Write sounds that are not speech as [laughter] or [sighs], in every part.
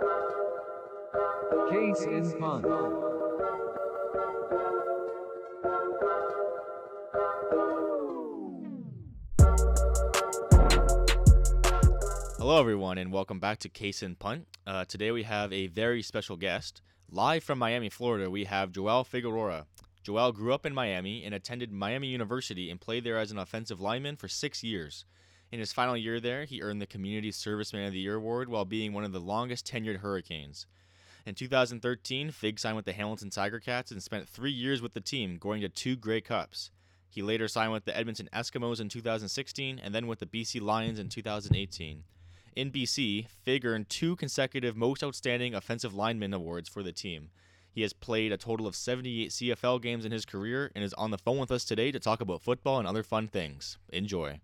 Case in Punt. Hello, everyone, and welcome back to Case in Punt. Uh, today we have a very special guest. Live from Miami, Florida, we have Joel Figueroa. Joel grew up in Miami and attended Miami University and played there as an offensive lineman for six years. In his final year there, he earned the Community Serviceman of the Year award while being one of the longest tenured Hurricanes. In 2013, Fig signed with the Hamilton Tiger Cats and spent three years with the team, going to two Grey Cups. He later signed with the Edmonton Eskimos in 2016 and then with the BC Lions in 2018. In BC, Fig earned two consecutive Most Outstanding Offensive Lineman awards for the team. He has played a total of 78 CFL games in his career and is on the phone with us today to talk about football and other fun things. Enjoy.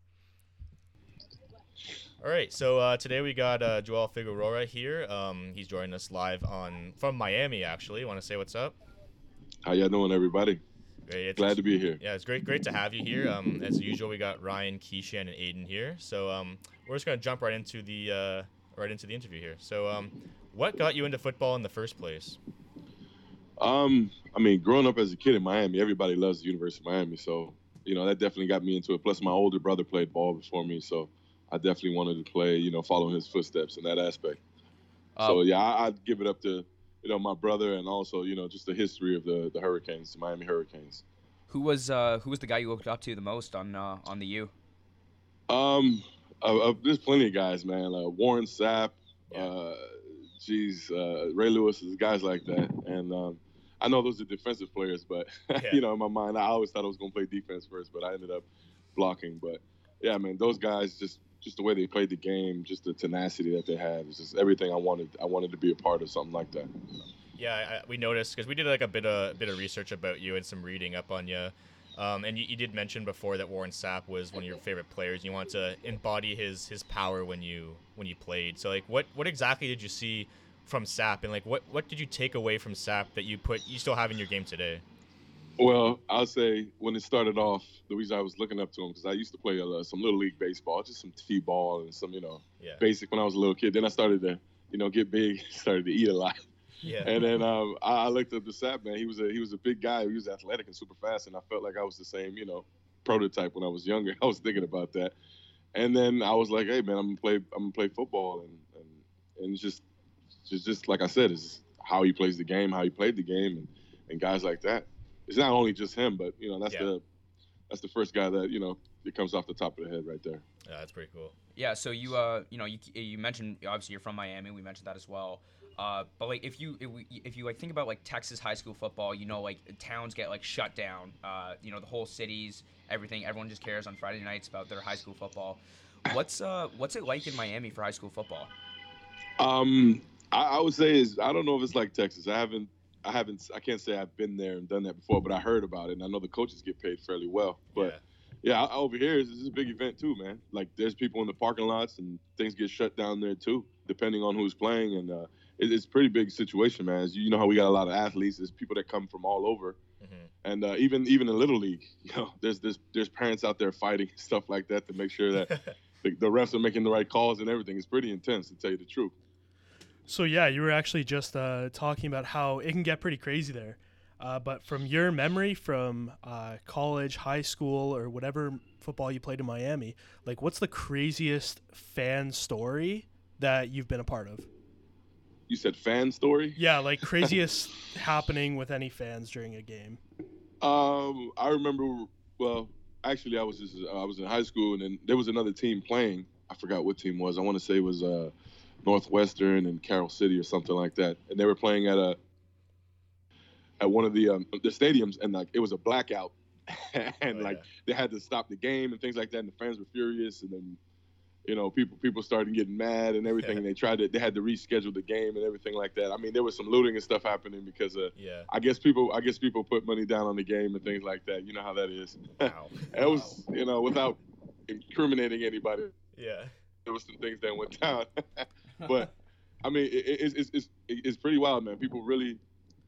All right, so uh, today we got uh, Joel Figueroa here. Um, he's joining us live on from Miami. Actually, want to say what's up? How y'all doing, everybody? Great. It's, Glad to be here. Yeah, it's great, great to have you here. Um, as usual, we got Ryan, Keishan, and Aiden here. So um, we're just gonna jump right into the uh, right into the interview here. So, um, what got you into football in the first place? Um, I mean, growing up as a kid in Miami, everybody loves the University of Miami, so you know that definitely got me into it. Plus, my older brother played ball before me, so I definitely wanted to play, you know, following his footsteps in that aspect. so Um, yeah, I, I'd give it up to you know my brother and also you know just the history of the the Hurricanes, the Miami Hurricanes. Who was uh, who was the guy you looked up to the most on uh, on the U? Um, uh, uh, there's plenty of guys, man. Uh, Warren Sapp, Yeah. uh, geez, uh, Ray Lewis, guys like that. And um, I know those are defensive players, but [laughs] Yeah. you know, in my mind, I always thought I was gonna play defense first, but I ended up blocking. But yeah, man, those guys just just the way they played the game, just the tenacity that they had, it's just everything I wanted. I wanted to be a part of something like that. Yeah, I, we noticed because we did like a bit of bit of research about you and some reading up on you. Um, and you, you did mention before that Warren Sapp was one of your favorite players. You want to embody his his power when you when you played. So like, what what exactly did you see from Sapp, and like what what did you take away from Sapp that you put you still have in your game today? Well, I'll say when it started off, the reason I was looking up to him because I used to play uh, some little league baseball, just some t-ball and some, you know, Yeah, basic when I was a little kid. Then I started to, you know, get big, [laughs] started to eat a lot. yeah, And then um, I, I looked up the Sapp man. He was a he was a big guy. He was athletic and super fast, and I felt like I was the same, you know, prototype when I was younger. [laughs] I was thinking about that. And then I was like, hey man, I'm gonna play I'm gonna play football, and and, and just just just like I said, it's just how he plays the game, how he played the game, and, and guys like that. It's not only just him, but you know, that's Yeah. the that's the first guy that you know it comes off the top of the head right there. yeah, that's pretty cool. Yeah, so you uh you know you you mentioned obviously you're from Miami. We mentioned that as well. Uh, but like if you if, you like think about like Texas high school football, you know like towns get like shut down. Uh, you know the whole cities, everything. Everyone just cares on Friday nights about their high school football. What's uh what's it like in Miami for high school football? Um, I, I would say is I don't know if it's like Texas. I haven't, I haven't, I can't say I've been there and done that before, but I heard about it, and I know the coaches get paid fairly well. But yeah, I- over here this is a big event too, man. Like there's people in the parking lots, and things get shut down there too, depending on who's playing, and uh, it, it's a pretty big situation, man. As you know how we got a lot of athletes. There's people that come from all over, yeah. hmm and uh, even even in little league, [laughs] you know, there's there's there's parents out there fighting [laughs] stuff like that to make sure that [laughs] the, the refs are making the right calls and everything. It's pretty intense to tell you the truth. So yeah, you were actually just uh, talking about how it can get pretty crazy there. Uh, but from your memory from uh, college, high school, or whatever football you played in Miami, like what's the craziest fan story that you've been a part of? You said fan story. Yeah, like [laughs] craziest happening with any fans during a game. Um, I remember. Well, actually, I was just I was in high school, and then there was another team playing. I forgot what team was. I want to say it was uh, Northwestern and Carol City or something like that. And they were playing at a at one of the um, the stadiums, and like it was a blackout, [laughs] and Oh, like yeah. they had to stop the game and things like that. And the fans were furious, and then you know people people started getting mad and everything. and [laughs] they tried to they had to reschedule the game and everything like that. I mean, there was some looting and stuff happening because of yeah. I guess people I guess people put money down on the game and things like that. You know how that is. [laughs] Wow. it was you know without incriminating anybody. Yeah. There was some things that went down, but I mean it, it, it's, it's it's pretty wild, man. People really,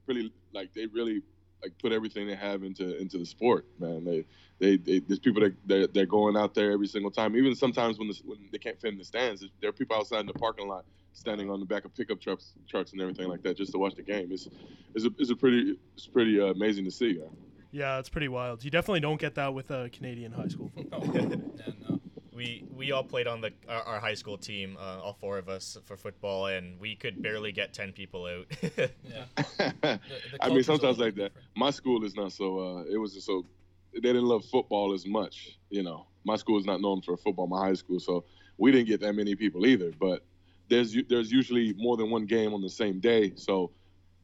really like they really like put everything they have into into the sport, man. They they, they there's people that they're, they're going out there every single time. Even sometimes when the, when they can't fit in the stands, there are people outside in the parking lot standing on the back of pickup trucks, trucks and everything like that, just to watch the game. It's it's a, it's a pretty it's pretty uh, amazing to see. Yeah. Yeah, it's pretty wild. You definitely don't get that with a Canadian high school football. [laughs] Yeah, no. We we all played on the our, our high school team, uh, all four of us for football, and we could barely get ten people out. [laughs] Yeah. [laughs] I culture's a mean, sometimes little like that. My school is not so. Uh, it was just so. They didn't love football as much. You know, my school is not known for football. My high school, so we didn't get that many people either. But there's there's usually more than one game on the same day, so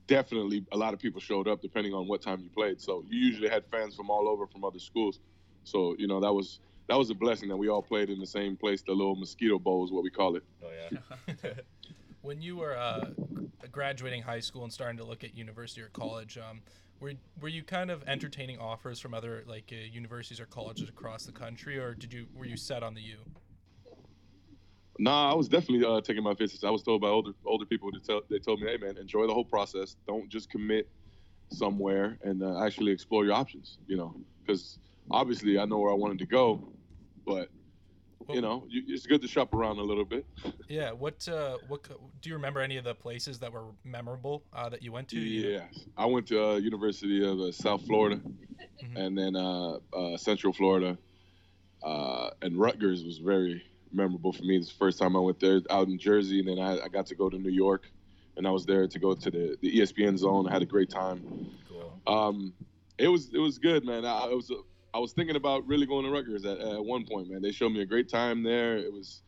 definitely a lot of people showed up depending on what time you played. So you usually had fans from all over from other schools. So you know that was that was a blessing that we all played in the same place. The little mosquito bowl is what we call it. oh yeah. [laughs] When you were uh, graduating high school and starting to look at university or college, um, were were you kind of entertaining offers from other like uh, universities or colleges across the country, or did you were you set on the U? Nah, I was definitely uh, taking my visits. I was told by older older people to tell they told me, hey man, enjoy the whole process. Don't just commit somewhere and uh, actually explore your options. You know, because obviously I know where I wanted to go, but you know, you, it's good to shop around a little bit. [laughs] Yeah. What uh, what do you remember any of the places that were memorable uh, that you went to? Yes, I went to uh, University of uh, South Florida, Mhm. and then uh, uh, Central Florida, uh, and Rutgers was very memorable for me. It's the first time I went there out in Jersey, and then I, I got to go to New York, and I was there to go to the, the ESPN zone. I had a great time. Cool. Um, it was it was good, man. I, I was I was thinking about really going to Rutgers at, at one point, man. They showed me a great time there. It was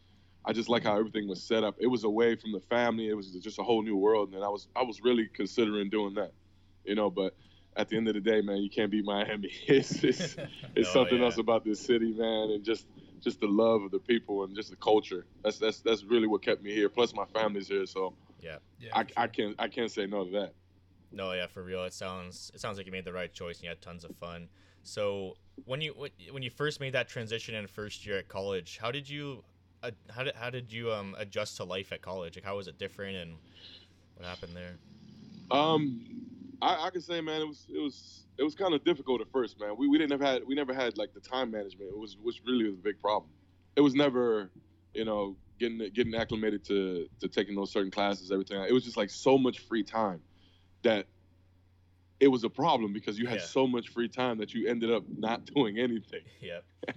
I just like how everything was set up. It was away from the family. It was just a whole new world, and I was I was really considering doing that, you know. But at the end of the day, man, you can't beat Miami. [laughs] It's it's, [laughs] it's Oh, something yeah. else about this city, man, and just just the love of the people and just the culture. That's that's that's really what kept me here. Plus, my family's here, so Yeah. I, for I can't I can't say no to that. No, yeah, for real. It sounds it sounds like you made the right choice and you had tons of fun. So when you wh- when you first made that transition in first year at college, how did you uh, how did how did you um adjust to life at college? Like how was it different and what happened there? Um, I, I can say, man, it was it was it was kind of difficult at first, man. We we didn't have had we never had like the time management. It was was really the big problem. It was never, you know, getting getting acclimated to to taking those certain classes, everything. It was just like so much free time that it was a problem because you had Yeah. so much free time that you ended up not [laughs] doing anything. Yep. [laughs]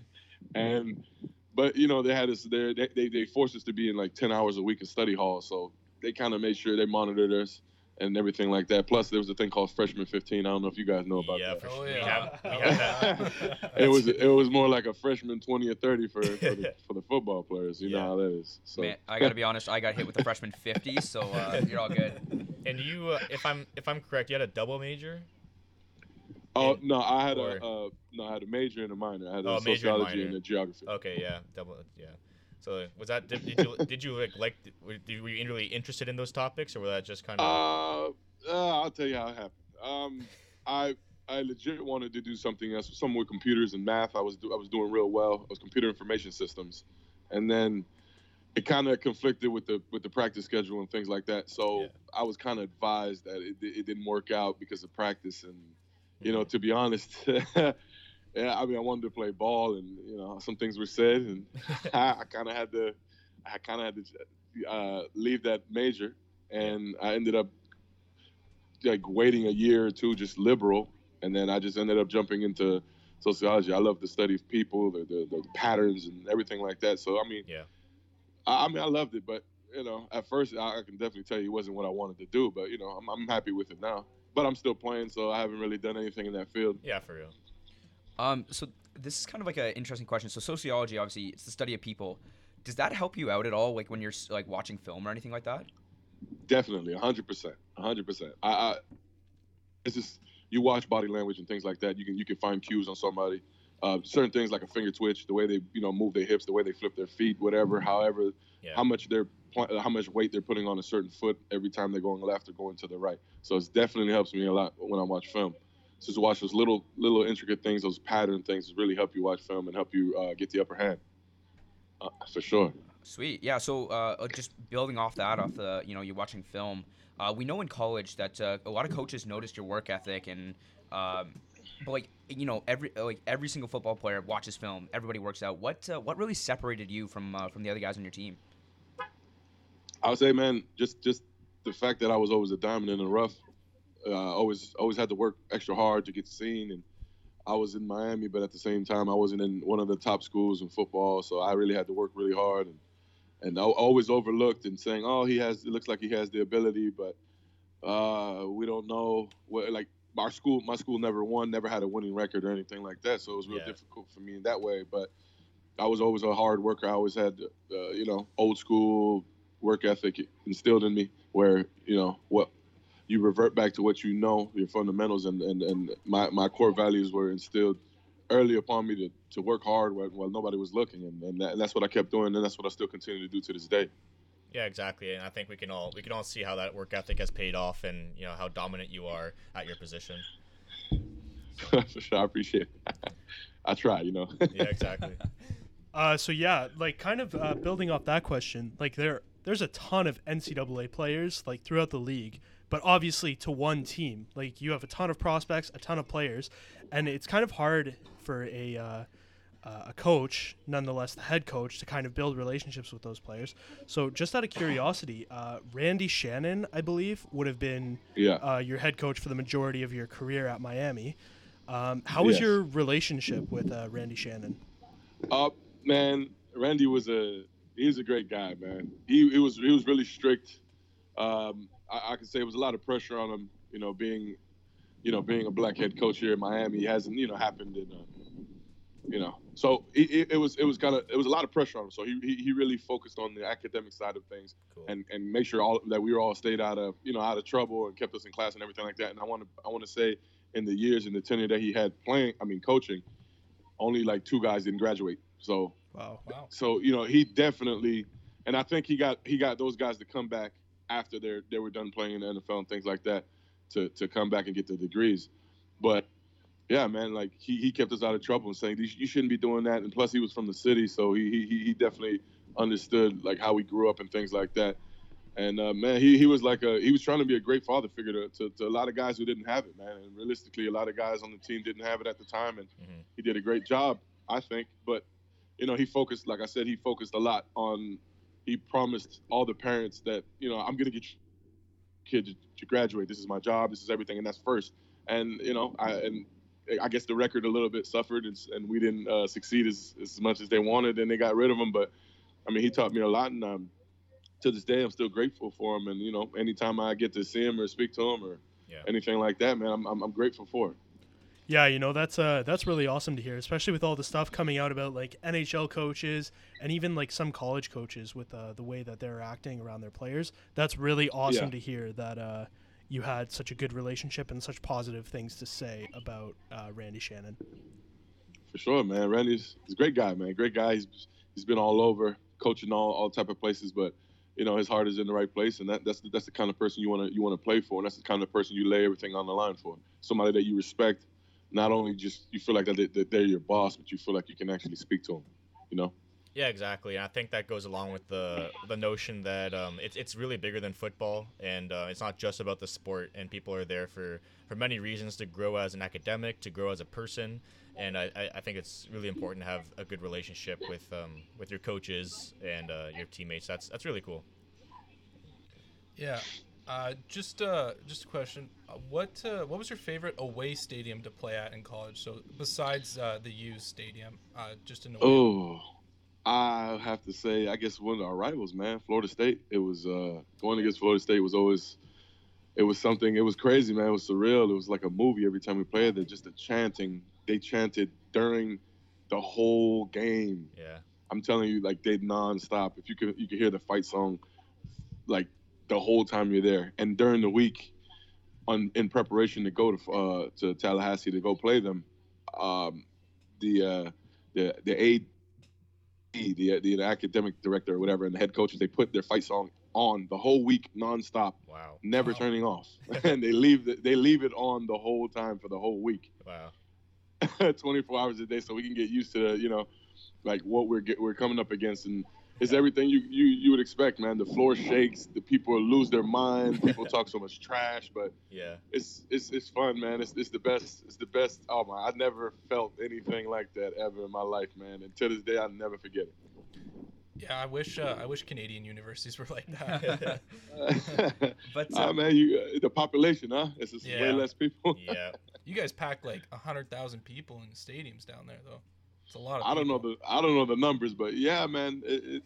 And but you know they had us there. They they, they forced us to be in like ten hours a week in study hall, so they kind of made sure they monitored us and everything like that. Plus there was a thing called freshman 15. I don't know if you guys know about yeah, that. for Oh, sure. We have we have that. [laughs] it was it was more like a freshman 20 or 30 for for the, [laughs] for the football players. You Yeah. know how that is. So Man, I gotta be honest. I got hit with the freshman 50, so uh, [laughs] you're all good. And you uh, if I'm if I'm correct, you had a double major? oh And- no, I had or- a uh, no, I had a major and a minor. I had a Oh, major sociology minor. and a geography. Okay, yeah, double yeah. So was that did, did you did you like like were, were you really interested in those topics or was that just kind of Uh, uh, I'll tell you how it happened. Um, I I legit wanted to do something else, something with computers and math. I was do, I was doing real well. I was computer information systems, and then it kind of conflicted with the with the practice schedule and things like that. So Yeah. I was kind of advised that it, it didn't work out because of practice. And you Mm-hmm. know, to be honest, [laughs] yeah, I mean, I wanted to play ball, and you know, some things were said, and [laughs] I, I kind of had to, I kind of had to uh, leave that major, and I ended up like waiting a year or two, just liberal, and then I just ended up jumping into sociology. I love the study of people, the, the, the patterns, and everything like that. So I mean, Yeah. I, I mean, I loved it, but you know, at first I, I can definitely tell you it wasn't what I wanted to do, but you know, I'm, I'm happy with it now. But I'm still playing, so I haven't really done anything in that field. yeah, for real. Um, so this is kind of like an interesting question. So sociology, obviously, it's the study of people. Does that help you out at all, like when you're like watching film or anything like that? Definitely, hundred percent, hundred percent. I, I, it's just you watch body language and things like that. You can you can find cues on somebody. Uh, certain things like a finger twitch, the way they you know move their hips, the way they flip their feet, whatever. However, Yeah. how much they're how much weight they're putting on a certain foot every time they're going left or going to the right. So it definitely helps me a lot when I watch film. So to watch those little little intricate things, those pattern things, really help you watch film and help you uh, get the upper hand. Uh, for sure. Sweet. Yeah. So uh, uh, just building off that, off the you know you're watching film. Uh, we know in college that uh, a lot of coaches noticed your work ethic and. Um, but like you know, every like every single football player watches film. Everybody works out. What uh, what really separated you from uh, from the other guys on your team? I I would say, man, just just the fact that I was always a diamond in the rough. Uh, always always had to work extra hard to get seen, and I was in Miami, but at the same time, I wasn't in one of the top schools in football, so I really had to work really hard, and and I always overlooked and saying, oh, he has, it looks like he has the ability, but uh, we don't know what like our school, my school never won, never had a winning record or anything like that, so it was real Yeah. difficult for me in that way, but. I was always a hard worker. I always had, uh, you know, old school work ethic instilled in me, where you know what you revert back to what you know, your fundamentals, and and, and my, my core values were instilled early upon me to, to work hard while, while nobody was looking, and and, that, and that's what I kept doing, and that's what I still continue to do to this day. Yeah, exactly. And I think we can all we can all see how that work ethic has paid off, and you know how dominant you are at your position. [laughs] For sure, I appreciate it. [laughs] I try, you know. [laughs] Yeah, exactly. Uh, so yeah, like kind of uh, building off that question, like there there's a ton of NCAA players like throughout the league, but obviously to one team, like you have a ton of prospects, a ton of players, and it's kind of hard for a uh, uh, a coach, nonetheless the head coach, to kind of build relationships with those players. So just out of curiosity, uh, Randy Shannon, I believe, would have been yeah. uh, your head coach for the majority of your career at Miami. Um, how was Yes. your relationship with uh, Randy Shannon? Uh, man, Randy was a he was a great guy, man. He, he was he was really strict. Um, I, I could say it was a lot of pressure on him. You know, being you know being a black head coach here in Miami hasn't you know happened in uh, you know. So it, it, it was it was kind of it was a lot of pressure on him. So he, he he really focused on the academic side of things Cool. and and make sure all that we were all stayed out of you know out of trouble and kept us in class and everything like that. And I want to I want to say in the years and the tenure that he had playing, I mean coaching, only like two guys didn't graduate. So Wow. Wow. so you know he definitely, and I think he got he got those guys to come back after they they were done playing in the NFL and things like that to to come back and get the degrees. But yeah, man, like he, he kept us out of trouble and saying you shouldn't be doing that. And plus he was from the city, so he he, he definitely understood like how we grew up and things like that. And uh, man, he, he was like a he was trying to be a great father figure to, to, to a lot of guys who didn't have it, man. And realistically, a lot of guys on the team didn't have it at the time, and Mhm. he did a great job, I think. But you know, he focused, like I said, he focused a lot on. He promised all the parents that you know I'm gonna get your kid to, to graduate. This is my job. This is everything, and that's first. And you know, I and I guess the record a little bit suffered, and, and we didn't uh, succeed as as much as they wanted, and they got rid of him. But I mean, he taught me a lot, and um, to this day, I'm still grateful for him. And you know, anytime I get to see him or speak to him or Yeah. anything like that, man, I'm, I'm, I'm grateful for it. Yeah, you know that's uh that's really awesome to hear, especially with all the stuff coming out about like NHL coaches and even like some college coaches with uh, the way that they're acting around their players. That's really awesome Yeah. to hear that uh, you had such a good relationship and such positive things to say about uh, Randy Shannon. For sure, man. Randy's he's a great guy, man. Great guy. He's he's been all over, coaching all all type of places, but you know his heart is in the right place, and that, that's the, that's the kind of person you want to you want to play for, and that's the kind of person you lay everything on the line for. Somebody that you respect, not only just you feel like that, they, that they're your boss, but you feel like you can actually speak to them. You know. Yeah, exactly. And I think that goes along with the the notion that um, it's it's really bigger than football, and uh, it's not just about the sport. And people are there for for many reasons to grow as an academic, to grow as a person. And I, I- I think it's really important to have a good relationship with um, with your coaches and uh, your teammates. That's that's really cool. Yeah. Uh, just uh, just a question. Uh, what uh, what was your favorite away stadium to play at in college? So besides uh, the U stadium, uh, just an away. Oh, I have to say, I guess one of our rivals, man, Florida State. It was uh, going against Florida State was always, it was something. It was crazy, man. It was surreal. It was like a movie every time we played there. Just the chanting, they chanted during the whole game. Yeah. I'm telling you, like they nonstop. If you could, you could hear the fight song, like the whole time you're there. And during the week, on in preparation to go to uh, to Tallahassee to go play them, um, the uh, the the AD, the the academic director or whatever, and the head coaches, they put their fight song on the whole week nonstop, Wow. never Wow. turning off, [laughs] [laughs] and they leave the, they leave it on the whole time for the whole week. Wow. [laughs] 24 hours a day so we can get used to you know like what we're get, we're coming up against and it's everything you, you you would expect man the floor shakes the people lose their mind [laughs] people talk so much trash but Yeah. it's it's, it's fun man it's, it's the best it's the best oh my i never felt anything like that ever in my life man and to this day i'll never forget it Yeah, I wish uh, I wish Canadian universities [laughs] were like that. [laughs] But Ah uh, man, you uh, the population, huh? It's just way less people. yeah. you guys pack like hundred thousand people in stadiums down there, though. It's a lot of. I don't know the I don't know the numbers, but yeah, man, it, it,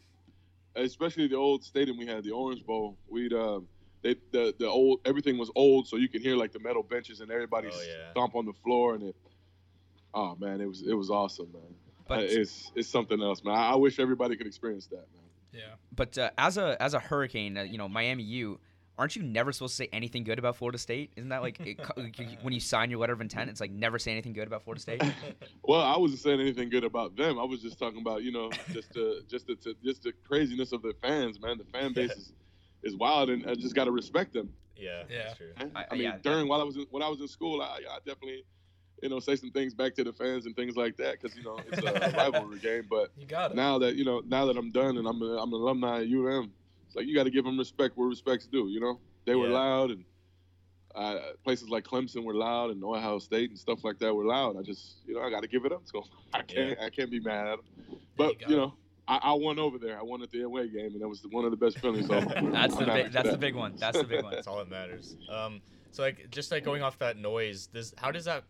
especially the old stadium we had, the Orange Bowl. We'd uh, they the the old everything was old, so you can hear like the metal benches and everybody Oh, yeah. stomp on the floor, and it. Oh man, it was it was awesome, man. But- Uh, it's it's something else, man. I, I wish everybody could experience that, man. Yeah. but uh, as a as a Hurricane, uh, you know Miami U. Aren't you never supposed to say anything good about Florida State? Isn't that like it, when you sign your letter of intent? It's like never say anything good about Florida State. [laughs] Well, I wasn't saying anything good about them. I was just talking about, you know, just the just the just the craziness of the fans, man. The fan base is, is wild, and I just got to respect them. Yeah. Yeah. That's true. I- I, mean, yeah, during while I was in, when I was in school, I, I definitely, you know, say some things back to the fans and things like that because you know it's a rivalry [laughs] game. But You got it. now that you know, now that I'm done and I'm a, I'm an alumni at UM, it's like you got to give them respect where respect's due. You know, they were Yeah. loud and. Uh, places like Clemson were loud and Ohio State and stuff like that were loud. I just, you know, I got to give it up to them. [laughs] I can't, I can't be mad at them. But got you know, I, I won over there. I won at the away game, and that was one of the best feelings. So [laughs] That's the big, for that's the big one. That's the big one. [laughs] That's all that matters. Um, so like just like going off that noise, this how does that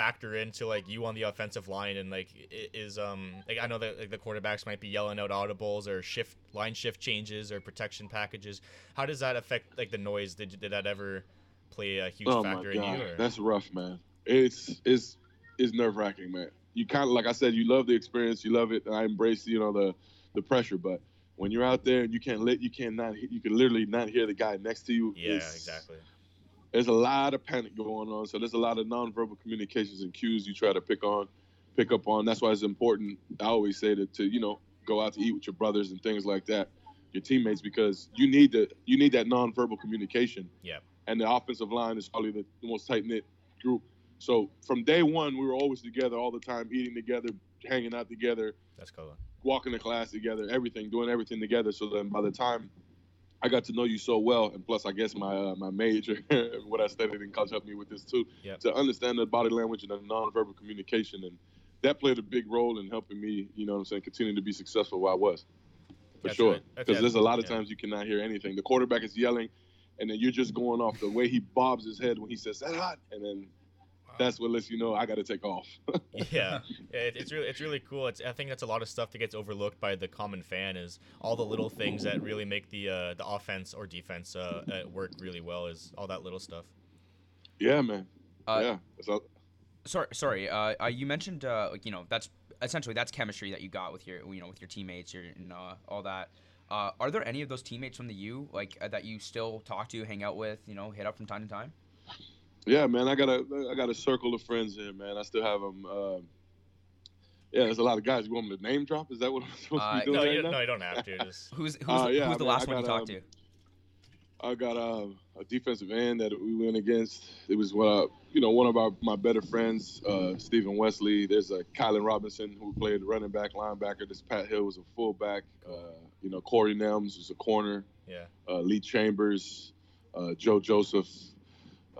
factor into like you on the offensive line and like is um like I know that like the quarterbacks might be yelling out audibles or shift line shift changes or protection packages. How does that affect like the noise? Did did that ever play a huge oh my factor in you? Or? that's rough, man. It's it's it's nerve wracking, man. You kind of like I said, you love the experience, you love it, and I embrace you know the the pressure. But when you're out there and you can't let you can't you can literally not hear the guy next to you. yeah, exactly. There's a lot of panic going on, so there's a lot of nonverbal communications and cues you try to pick on, pick up on. That's why it's important. I always say that to you know go out to eat with your brothers and things like that, your teammates, because you need the you need that nonverbal communication. Yeah. And the offensive line is probably the, the most tight knit group. So from day one, we were always together all the time, eating together, hanging out together, That's cool. walking to class together, everything, doing everything together. So then by the time I got to know you so well, and plus I guess my uh, my major, [laughs] what I studied in college helped me with this too, Yep. to understand the body language and the nonverbal communication, and that played a big role in helping me, you know what I'm saying, continue to be successful where I was. For That's sure. right. Because there's a lot of yeah. times you cannot hear anything. The quarterback is yelling, and then you're just going off the way he bobs his head when he says that hot, and then. That's what lets you know I got to take off. [laughs] yeah, it, it's really it's really cool. It's I think that's a lot of stuff that gets overlooked by the common fan is all the little things that really make the uh, the offense or defense uh, work really well. Is all that little stuff. yeah, man. Uh, yeah. All, Sorry, sorry. Uh, uh, you mentioned uh, like you know that's essentially that's chemistry that you got with your you know with your teammates, your and uh, all that. Uh, are there any of those teammates from the U like uh, that you still talk to, hang out with, you know, hit up from time to time? Yeah, man, I got a I got a circle of friends here, man. I still have them. Uh, yeah, there's a lot of guys. You want me to name drop? Is that what I'm supposed Uh, to be doing No, right you, now? no, you don't have to. Just [laughs] Who's who's, Uh, the- yeah, who's the I mean, last I one you got, talked um, to? I got uh, a defensive end that we went against. It was uh, you know one of our my better friends, uh, Stephen Wesley. There's a Kylan Robinson who played running back, linebacker. This Pat Hill was a fullback. Uh, you know Corey Nelms was a corner. yeah, uh, Lee Chambers, uh, Joe Joseph.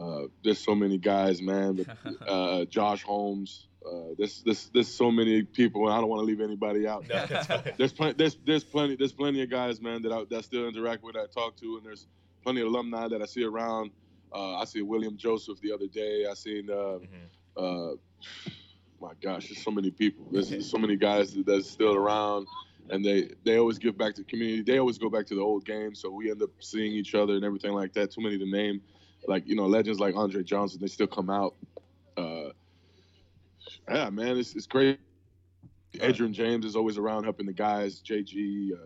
Uh, there's so many guys, man. But, [laughs] uh, Josh Holmes. Uh, there's, there's, there's so many people, and I don't want to leave anybody out. no. [laughs] There's plenty. There's, there's plenty. There's plenty of guys, man, that I that still interact with, I talk to, and there's plenty of alumni that I see around. Uh, I see William Joseph the other day. I seen. Uh, Mhm. uh, my gosh, there's so many people. There's, there's so many guys that, that's still around, and they they always give back to the community. They always go back to the old game, so we end up seeing each other and everything like that. Too many to name, like you know, legends like Andre Johnson. They still come out. Uh, yeah, man, it's it's great. Adrian James is always around helping the guys. JG, uh,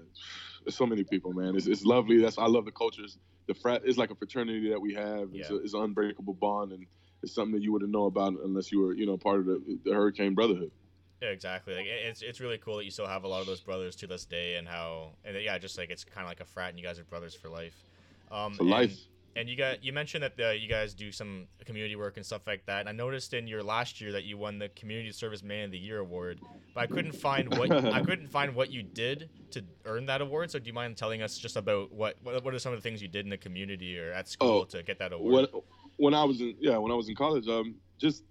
there's so many people, man. It's, it's lovely. That's I love the cultures. The frat is like a fraternity that we have. It's, Yeah. a, it's an unbreakable bond, and it's something that you wouldn't know about unless you were, you know, part of the, the Hurricane Brotherhood. Yeah, exactly. Like it's it's really cool that you still have a lot of those brothers to this day, and how and yeah, just like it's kind of like a frat, and you guys are brothers for life. Um, For life. And you got you mentioned that uh, you guys do some community work and stuff like that. And I noticed in your last year that you won the Community Service Man of the Year award, but I couldn't find what I [laughs] couldn't find what you did to earn that award. So do you mind telling us just about what what, what are some of the things you did in the community or at school Oh, to get that award? When when I was in yeah when I was in college, um, just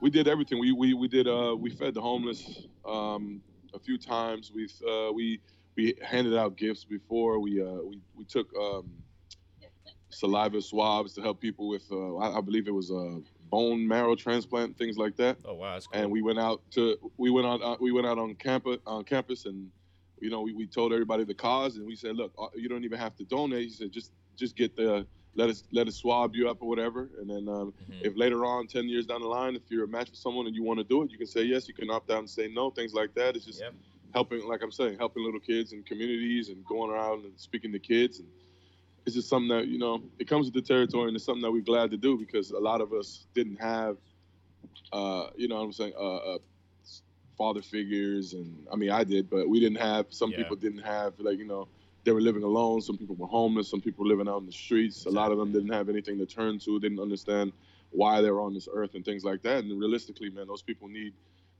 we did everything. We we we did uh we fed the homeless um a few times. We uh we we handed out gifts before. We uh, we we took um, saliva swabs to help people with uh, I, I believe it was a bone marrow transplant, things like that. Oh wow, that's cool. And we went out to we went on uh, we went out on campus on campus and you know we, we told everybody the cause and we said look uh, you don't even have to donate. He said just just get the let us let us swab you up or whatever. And then um, Mhm. if later on, ten years down the line, if you're a match for someone and you want to do it, you can say yes. You can opt out and say no. Things like that. It's just Yep. helping, like I'm saying, helping little kids and communities and going around and speaking to kids. And it's just something that you know it comes with the territory and it's something that we're glad to do because a lot of us didn't have, uh, you know, what I'm saying, uh, uh, father figures and I mean I did, but we didn't have. Some Yeah. people didn't have like you know they were living alone. Some people were homeless. Some people were living out in the streets. A lot of them didn't have anything to turn to. Didn't understand why they were on this earth and things like that. And realistically, man, those people need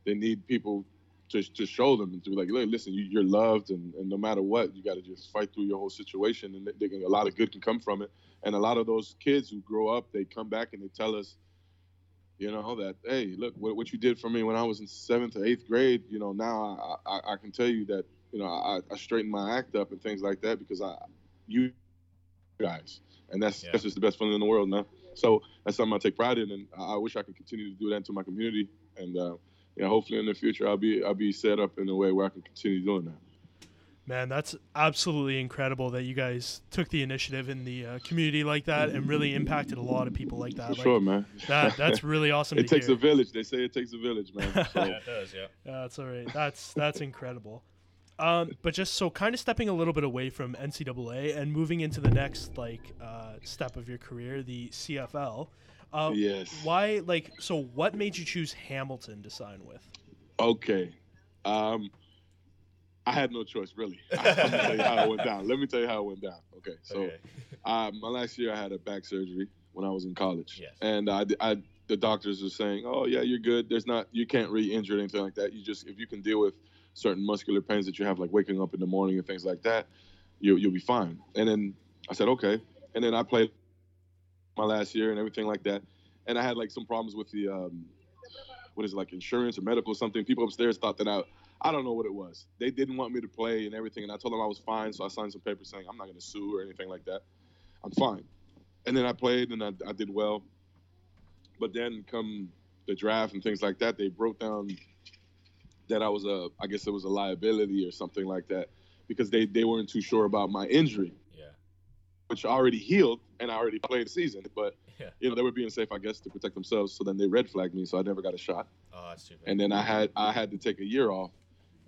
they need people to, to show them and to be like, "Look, listen, you, you're loved, and, and no matter what, you got to just fight through your whole situation, and they, a lot of good can come from it. And a lot of those kids who grow up, they come back and they tell us, you know, that hey, look, what, what you did for me when I was in seventh or eighth grade, you know, now I, I, I can tell you that you know, I, I straightened my act up and things like that because I, you guys, and that's Yeah. that's just the best feeling in the world, man. So that's something I take pride in, and I I wish I could continue to do that to my community, and uh, you know, hopefully in the future I'll be I'll be set up in a way where I can continue doing that. Man, that's absolutely incredible that you guys took the initiative in the uh, community like that and really impacted a lot of people like that. For Like, sure, man. That [laughs] that's really awesome. it to takes hear. a village. They say it takes a village, man. [laughs] So, yeah, it does. Yeah. Yeah, [laughs] that's all right. That's that's incredible. Um, but just so kind of stepping a little bit away from NCAA and moving into the next like uh, step of your career, the CFL. Uh, yes. Why like so? What made you choose Hamilton to sign with? Okay. Um, I had no choice, really. [laughs] Let me tell you how it went down. Let me tell you how it went down. Okay. So, okay. uh, my last year, I had a back surgery when I was in college. Yes. And I, I, the doctors were saying, "Oh yeah, you're good. There's not, you can't re-injure anything like that. You just, if you can deal with certain muscular pains that you have, like waking up in the morning and things like that, you, you'll be fine." And then I said, "Okay." And then I played my last year and everything like that. And I had like some problems with the, um, what is it, like insurance or medical something. People upstairs thought that I, I don't know what it was. They didn't want me to play and everything. And I told them I was fine. So I signed some papers saying I'm not going to sue or anything like that. I'm fine. And then I played and I, I did well. But then come the draft and things like that, they broke down that I was a, I guess it was a liability or something like that because they, they weren't too sure about my injury. Which already healed and I already played the season. But, Yeah. you know, they were being safe, I guess, to protect themselves. So then they red flagged me. So I never got a shot Oh, that's too bad. and then I had I had to take a year off,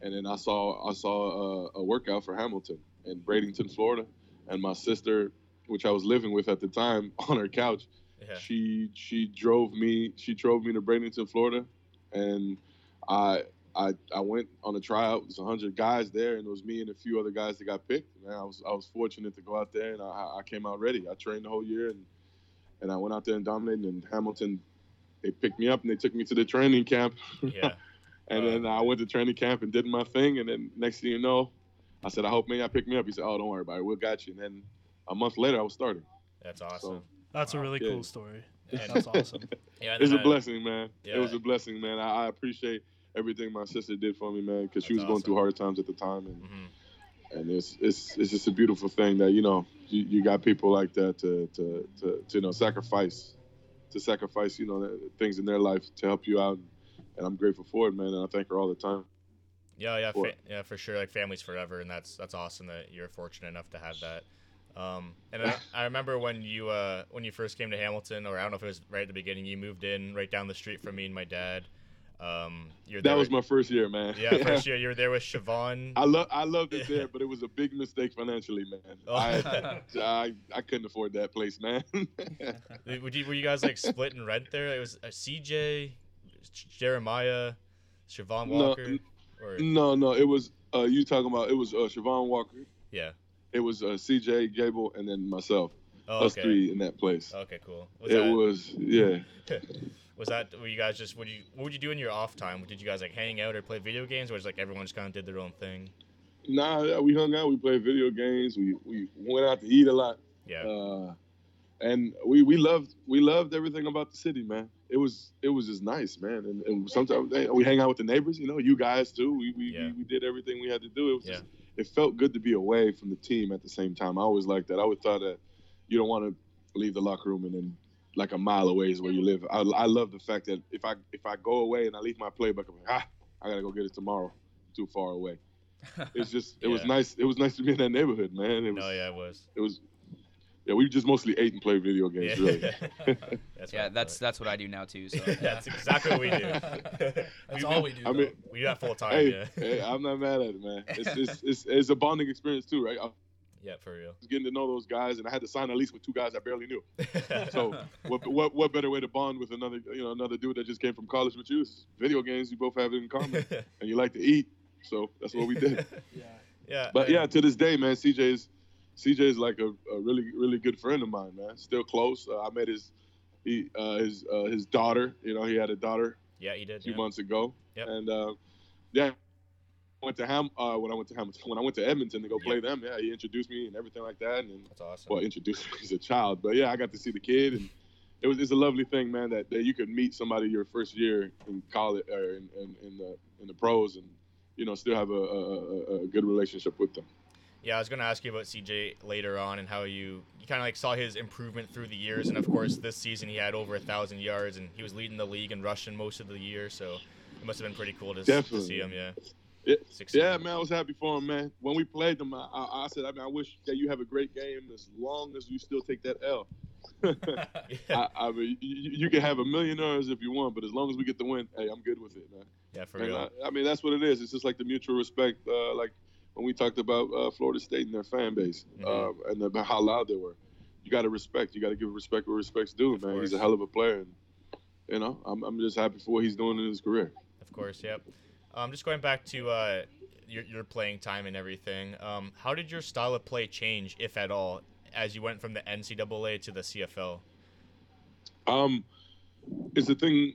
and then I saw I saw a, a workout for Hamilton in Bradenton, Florida, and my sister, which I was living with at the time, [laughs] on her couch, yeah. she she drove me she drove me to Bradenton, Florida, and I. I, I went on a tryout. There's 100 guys there, and it was me and a few other guys that got picked. Man, I was I was fortunate to go out there, and I, I came out ready. I trained the whole year, and and I went out there and dominated. And Hamilton, they picked me up and they took me to the training camp. Yeah. [laughs] And Uh, then I went to training camp and did my thing. And then next thing you know, I said, I hope maybe I pick me up. He said, Oh, don't worry about it. We'll got you. And then a month later, I was starting. That's awesome. That's a really Yeah. cool story. And- That's awesome. [laughs] yeah. and It's a blessing, man. Yeah. It was a blessing, man. I, I appreciate everything my sister did for me, man, because she was going through hard times at the time. And, Mhm. and it's, it's it's just a beautiful thing that, you know, you, you got people like that to, to, to, to, you know, sacrifice, to sacrifice, you know, things in their life to help you out. And I'm grateful for it, man. And I thank her all the time. Yeah, yeah, for fa- yeah, for sure. Like families forever, and that's that's awesome that you're fortunate enough to have that. Um, and I, [laughs] I remember when you uh, when you first came to Hamilton, or I don't know if it was right at the beginning. You moved in right down the street from me and my dad. Um, you're That was with- my first year, man. yeah first [laughs] year. You were there with Chevon. I love I loved it [laughs] there, but it was a big mistake financially, man. Oh. I, [laughs] I I couldn't afford that place, man. Would you, were you guys like split in rent there? It was uh, CJ, Jeremiah, Chevon No, Walker, or no, no, it was uh, you talking about it was uh, Chevon Walker, yeah. it was uh, CJ Gable, and then myself. Oh, Us okay. three in that place. Okay, cool. Was it that, was yeah. Was that were you guys just what you what would you do in your off time? Did you guys like hang out or play video games, or was like everyone just kind of did their own thing? Nah, yeah, we hung out. We played video games. We we went out to eat a lot. Yeah, Uh, and we we loved we loved everything about the city, man. It was it was just nice, man. And, and sometimes we hang out with the neighbors, you know, you guys too. We we, Yeah. we, we did everything we had to do. It was Yeah. just, it felt good to be away from the team at the same time. I always liked that. I always thought that you don't want to leave the locker room and then like a mile away is where you live. I, I love the fact that if I if I go away and I leave my playbook, I'm like, ah, I gotta go get it tomorrow. Too far away. [laughs] It's just it was nice. It was nice to be in that neighborhood, man. It was No, yeah, it was. it was yeah. We just mostly ate and played video games. Yeah. Really. [laughs] that's Yeah, that's that's what I do now too. So [laughs] that's exactly what we do. That's all we do. I mean, we do that full time. Hey, yeah. hey, I'm not mad at it, man. It's, it's, it's, it's a bonding experience too, right? I was yeah, for real. getting to know those guys, and I had to sign a lease with two guys I barely knew. [laughs] So what, what what better way to bond with another you know another dude that just came from college with you? It's video games. You both have it in common, [laughs] and you like to eat. So that's what we did. [laughs] Yeah. yeah. But yeah, to this day, man, CJ is CJ is like a, a really really good friend of mine, man. Still close. Uh, I met his he uh, his uh, his daughter. You know, he had a daughter yeah, he did. a few yeah. months ago, Yep. and uh, yeah. Went to Ham uh, when I went to Hamilton when I went to Edmonton to go play Yep. them. Yeah, he introduced me and everything like that, and That's awesome. well, introduced [laughs] me as a child. But yeah, I got to see the kid, and it was it's a lovely thing, man, that, that you could meet somebody your first year in college or in, in, in the in the pros, and you know still have a, a, a, good relationship with them. Yeah, I was gonna ask you about CJ later on and how you you kind of like saw his improvement through the years, and of course this season he had over a thousand yards and he was leading the league in rushing most of the year, so it must have been pretty cool to, to see him. Yeah. Yeah, man, I was happy for him, man. When we played them, I, I, I said, I mean, I wish that you have a great game as long as you still take that L. [laughs] [laughs] yeah. I, I mean, you, you can have a million yards if you want, but as long as we get the win, hey, I'm good with it, man. Yeah, for And real. I, I mean, that's what it is. It's just like the mutual respect, uh, like when we talked about uh, Florida State and their fan base Mhm. uh, and about how loud they were. You got to respect. You got to give respect where respect's due, Of man. He's a hell of a player. And, you know, I'm, I'm just happy for what he's doing in his career. Of course, yep. Um, just going back to uh, your, your playing time and everything. Um, how did your style of play change, if at all, as you went from the NCAA to the CFL? Um, it's a thing.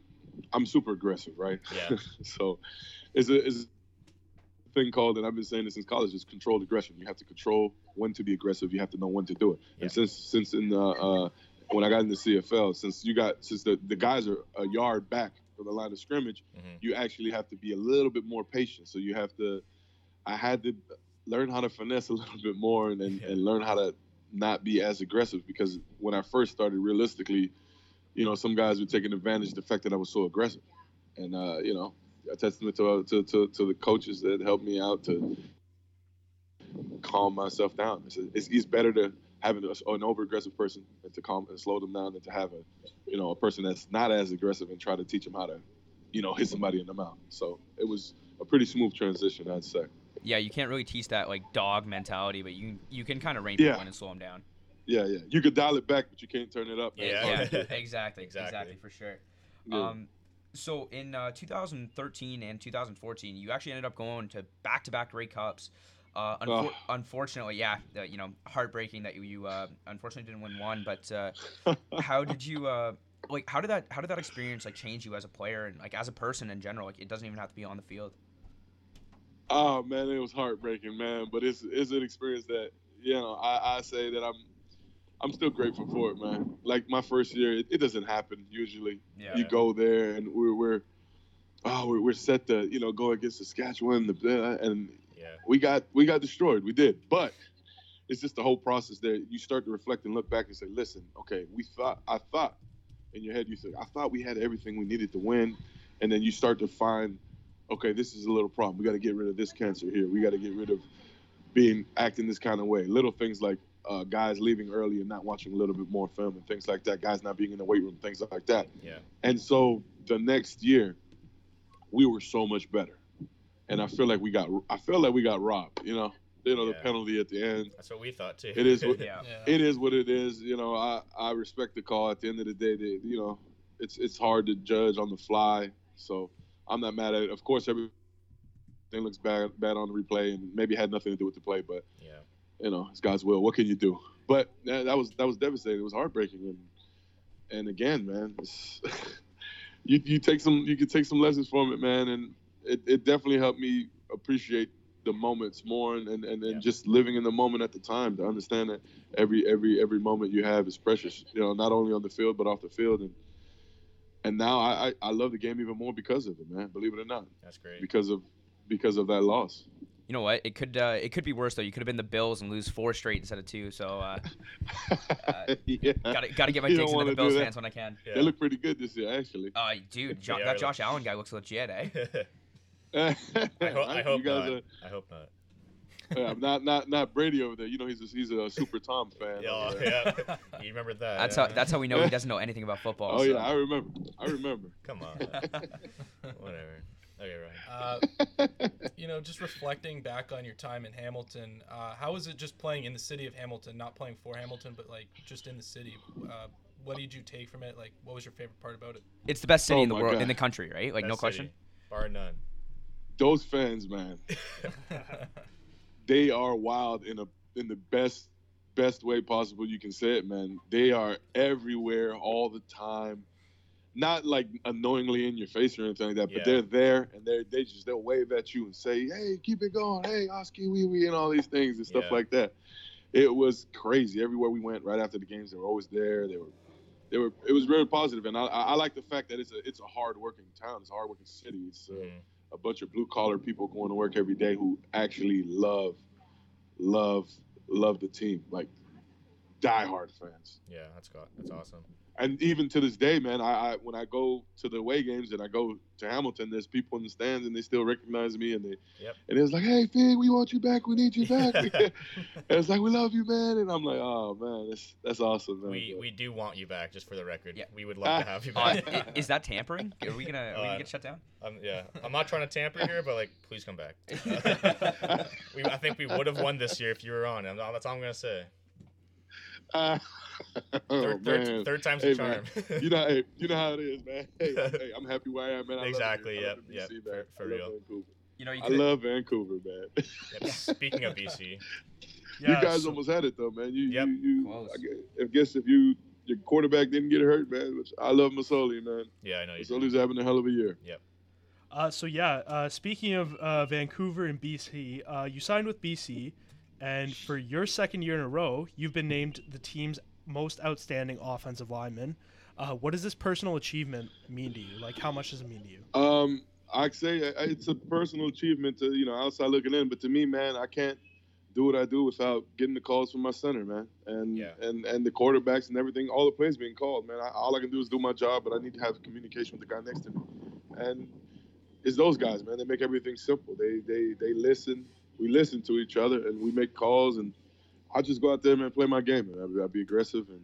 I'm super aggressive, right? Yeah. [laughs] so, it's a, a thing called, and I've been saying this since college, is controlled aggression. You have to control when to be aggressive. You have to know when to do it. Yeah. And since since in the uh, when I got in the CFL, since you got since the the guys are a yard back from the line of scrimmage, Mhm. you actually have to be a little bit more patient. So you have to. I had to learn how to finesse a [laughs] little bit more and and, Yeah. and learn how to not be as aggressive because when I first started, realistically, you know, some guys were taking advantage of the fact that I was so aggressive, and uh, you know, a testament to, to to to the coaches that helped me out to calm myself down. It's, it's, it's better to have an, an over aggressive person and to calm and slow them down and to have a you know a person that's not as aggressive and try to teach them how to you know hit somebody in the mouth. So it was a pretty smooth transition, I'd say. yeah, you can't really teach that like dog mentality, but you you can kind of rein Yeah. people in and slow them down. Yeah, yeah. You could dial it back, but you can't turn it up. man. Yeah. It's hard to yeah, [laughs] [laughs] exactly, exactly, Exactly. for sure. Yeah. Um, so in uh, 2013 and 2014, you actually ended up going to back-to-back Grey Cups. Uh, unfor- Ugh. unfortunately, yeah, uh, you know, heartbreaking that you, you uh, unfortunately didn't win one. But uh, [laughs] how did you uh, like? How did that? How did that experience like change you as a player and like as a person in general? Like, it doesn't even have to be on the field. Oh man, it was heartbreaking, man. But it's it's an experience that you know I, I say that I'm I'm still grateful for it, man. Like my first year, it, it doesn't happen usually. Yeah. You go there and we're we're oh we're, we're set to you know go against Saskatchewan the and Yeah. we got we got destroyed. We did, but it's just the whole process there. You start to reflect and look back and say, listen, okay, we thought I thought in your head you think I thought we had everything we needed to win, and then you start to find, okay, this is a little problem. We got to get rid of this cancer here. We got to get rid of being acting this kind of way. Little things like uh, guys leaving early and not watching a little bit more film and things like that. Guys not being in the weight room, things like that. Yeah. And so the next year, we were so much better, and I feel like we got I feel like we got robbed. You know, you know Yeah. the penalty at the end. That's what we thought too. It is what- [laughs] Yeah. Yeah. It is what it is. You know, I I respect the call. At the end of the day, they, you know, it's it's hard to judge on the fly. So I'm not mad at it. Of course, everything looks bad bad on the replay, and maybe it had nothing to do with the play, but yeah. you know, it's God's will. What can you do? But that, that was that was devastating. It was heartbreaking, and and again, man, it's, [laughs] you you take some you can take some lessons from it, man, and it, it definitely helped me appreciate the moments more and and, and, Yeah. just living in the moment at the time to understand that every every every moment you have is precious. You know, not only on the field but off the field, and and now I I, I love the game even more because of it, man. Believe it or not, That's great. because of because of that loss. You know what? It could uh, it could be worse though. You could have been the Bills and lose four straight instead of two. So uh, [laughs] yeah. gotta gotta get my don't into the Bills fans when I can. They look pretty good this year, actually. Uh, dude, jo- that Josh Allen guy looks legit, eh? [laughs] I, [laughs] ho- I hope guys not. I hope not. Are, [laughs] yeah, not not not Brady over there. You know he's a, he's a super Tom fan. Yeah, oh, yeah. [laughs] You remember that? That's yeah. how that's how we know he doesn't know anything about football. Oh so. yeah, I remember. I remember. Come on. Whatever. Okay, right. Uh, you know, just reflecting back on your time in Hamilton, uh, how was it just playing in the city of Hamilton, not playing for Hamilton, but like just in the city? Uh, what did you take from it? Like, what was your favorite part about it? It's the best city Oh in the world, God. in the country, right? Like no question. city, Bar none. Those fans, man, [laughs] they are wild in a in the best best way possible you can say it, man. They are everywhere all the time. Not like annoyingly in your face or anything like that, but they're there and they they just they'll wave at you and say, "Hey, keep it going. Hey, Oskee Wee Wee," and all these things and stuff Yeah. like that. It was crazy. Everywhere we went, right after the games, they were always there. They were, they were. It was really positive, and I, I like the fact that it's a it's a hard working town. It's a hard working city. It's uh, Mhm. A bunch of blue collar people going to work every day who actually love, love, love the team. Like diehard fans. Yeah, that's got that's awesome. And even to this day, man, I, I when I go to the away games and I go to Hamilton, there's people in the stands and they still recognize me and they Yep. and it's like, hey Fig, we want you back, we need you back. [laughs] [laughs] it's like we love you, man. And I'm like, oh man, that's that's awesome, man. We we do want you back, just for the record. Yeah. We would love to [laughs] have you Uh, back. i- is that tampering? Are we gonna are we Uh, gonna get shut down? Um, yeah, I'm not trying to tamper here, but like, please come back. we, I think we would have won this year if you were on. and That's all I'm gonna say. [laughs] Ah, oh, Third, man. third, third time's Hey, the charm. man. [laughs] you [laughs] know, hey, you know how it is, man. Hey, hey, I'm happy where I am, man. I Exactly, love yep, yep, BC, man. for- for I real. Vancouver. You know, you I love Vancouver, man. Yep, Speaking of BC, Yeah, you guys so- almost had it though, man. You, Yep. you, you I guess, I guess if you your quarterback didn't get hurt, man. Which I love Masoli, man. yeah, I know you. Masoli's having a hell of a year. Uh, so yeah, uh, speaking of uh, Vancouver and BC, uh, you signed with BC, and for your second year in a row, you've been named the team's most outstanding offensive lineman. Uh, what does this personal achievement mean to you? Like, how much does it mean to you? Um, I'd say uh, it's a personal achievement to you know outside looking in, but to me, man, I can't do what I do without getting the calls from my center, man, and Yeah. and and the quarterbacks and everything. All the plays being called, man. I, all I can do is do my job, but I need to have communication with the guy next to me, and it's those guys, man. They make everything simple. They they they listen. We listen to each other, and we make calls, and I just go out there, man, play my game, and I, I be aggressive, and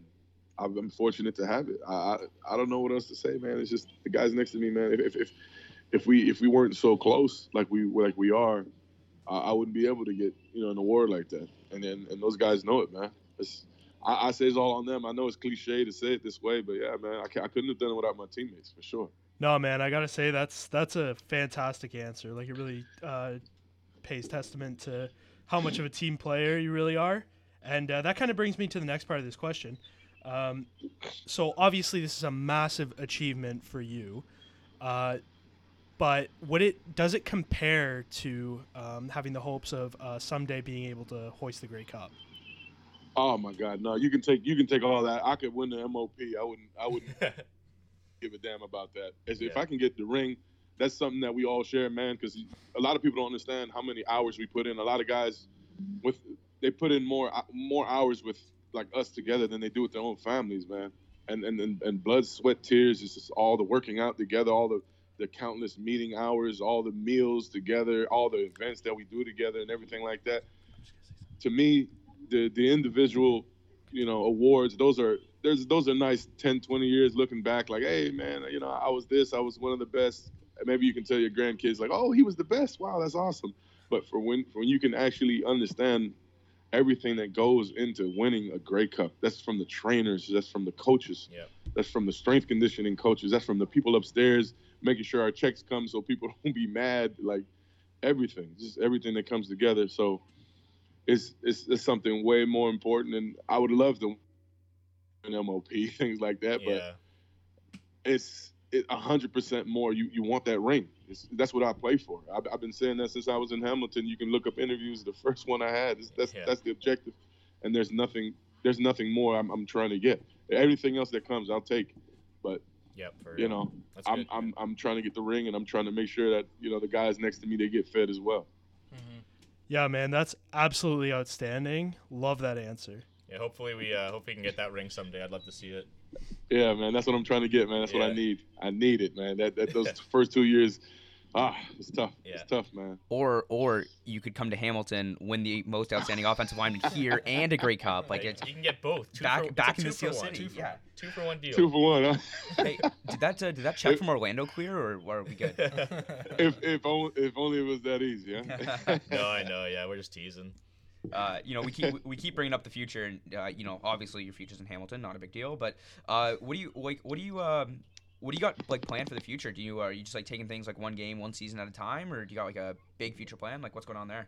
I'm fortunate to have it. I, I I don't know what else to say, man. It's just the guys next to me, man. If if if, we if we weren't so close like we like we are, I, I wouldn't be able to get you know an award like that. And then and those guys know it, man. It's I, I say it's all on them. I know it's cliche to say it this way, but yeah, man, I, I couldn't have done it without my teammates for sure. No, man, I gotta say that's that's a fantastic answer. Like, it really uh, pays testament to how much of a team player you really are, and uh, that kind of brings me to the next part of this question. Um, so obviously, this is a massive achievement for you, uh, but what it does it compare to um, having the hopes of uh, someday being able to hoist the Grey Cup? Oh my God, no! You can take you can take all that. I could win the MOP. I wouldn't I wouldn't [laughs] give a damn about that. As if I can get the ring, that's something that we all share, man. Because a lot of people don't understand how many hours we put in. A lot of guys, with they put in more uh, more hours with like us together than they do with their own families, man. And and and, and blood, sweat, tears. It's just all the working out together, all the the countless meeting hours, all the meals together, all the events that we do together, and everything like that. To me, the the individual, you know, awards, those are there's those are nice 10, 20 years looking back, like, hey man, you know, I was this, I was one of the best. Maybe you can tell your grandkids, like, oh, he was the best. Wow, that's awesome. But for when for when you can actually understand everything that goes into winning a Grey Cup, that's from the trainers, that's from the coaches, Yep. that's from the strength conditioning coaches, that's from the people upstairs making sure our checks come so people [laughs] don't be mad, like everything, just everything that comes together. So it's it's, it's something way more important, and I would love to an MOP [laughs] things like that, but it's it hundred percent more. You you want that ring. It's, that's what I play for. I've, I've been saying that since I was in Hamilton. You can look up interviews. The [laughs] first one I had. Is, that's Yeah. that's the objective, and there's nothing there's nothing more I'm, I'm trying to get. Everything else that comes, I'll take. But yep. For you know, I'm good. I'm I'm trying to get the ring, and I'm trying to make sure that you know the guys next to me they get fed as well. hmm Yeah, man, that's absolutely outstanding. Love that answer. Yeah, hopefully we uh, hope we can get that ring someday. I'd love to see it. Yeah, man, that's what I'm trying to get, man. That's what I need. I need it, man. That, that those [laughs] first two years, ah, it's tough. Yeah. It's tough, man. Or or you could come to Hamilton, win the most outstanding offensive lineman here [laughs] and a Grey Cup. Like it's you can get both. Two back- for, back a in the two for Steel one. City, Two for, yeah. two for one deal. Two for one. Huh? [laughs] hey, did that uh, did that check from Orlando clear or, or are we good? if if only if only it was that easy, huh? no, I know. Yeah, we're just teasing. Uh, you know, we keep we keep bringing up the future, and uh, you know, obviously your future's in Hamilton, not a big deal. But uh, what do you like? What do you um, what do you got like planned for the future? Do you are you just like taking things like one game, one season at a time, or do you got like a big future plan? Like what's going on there?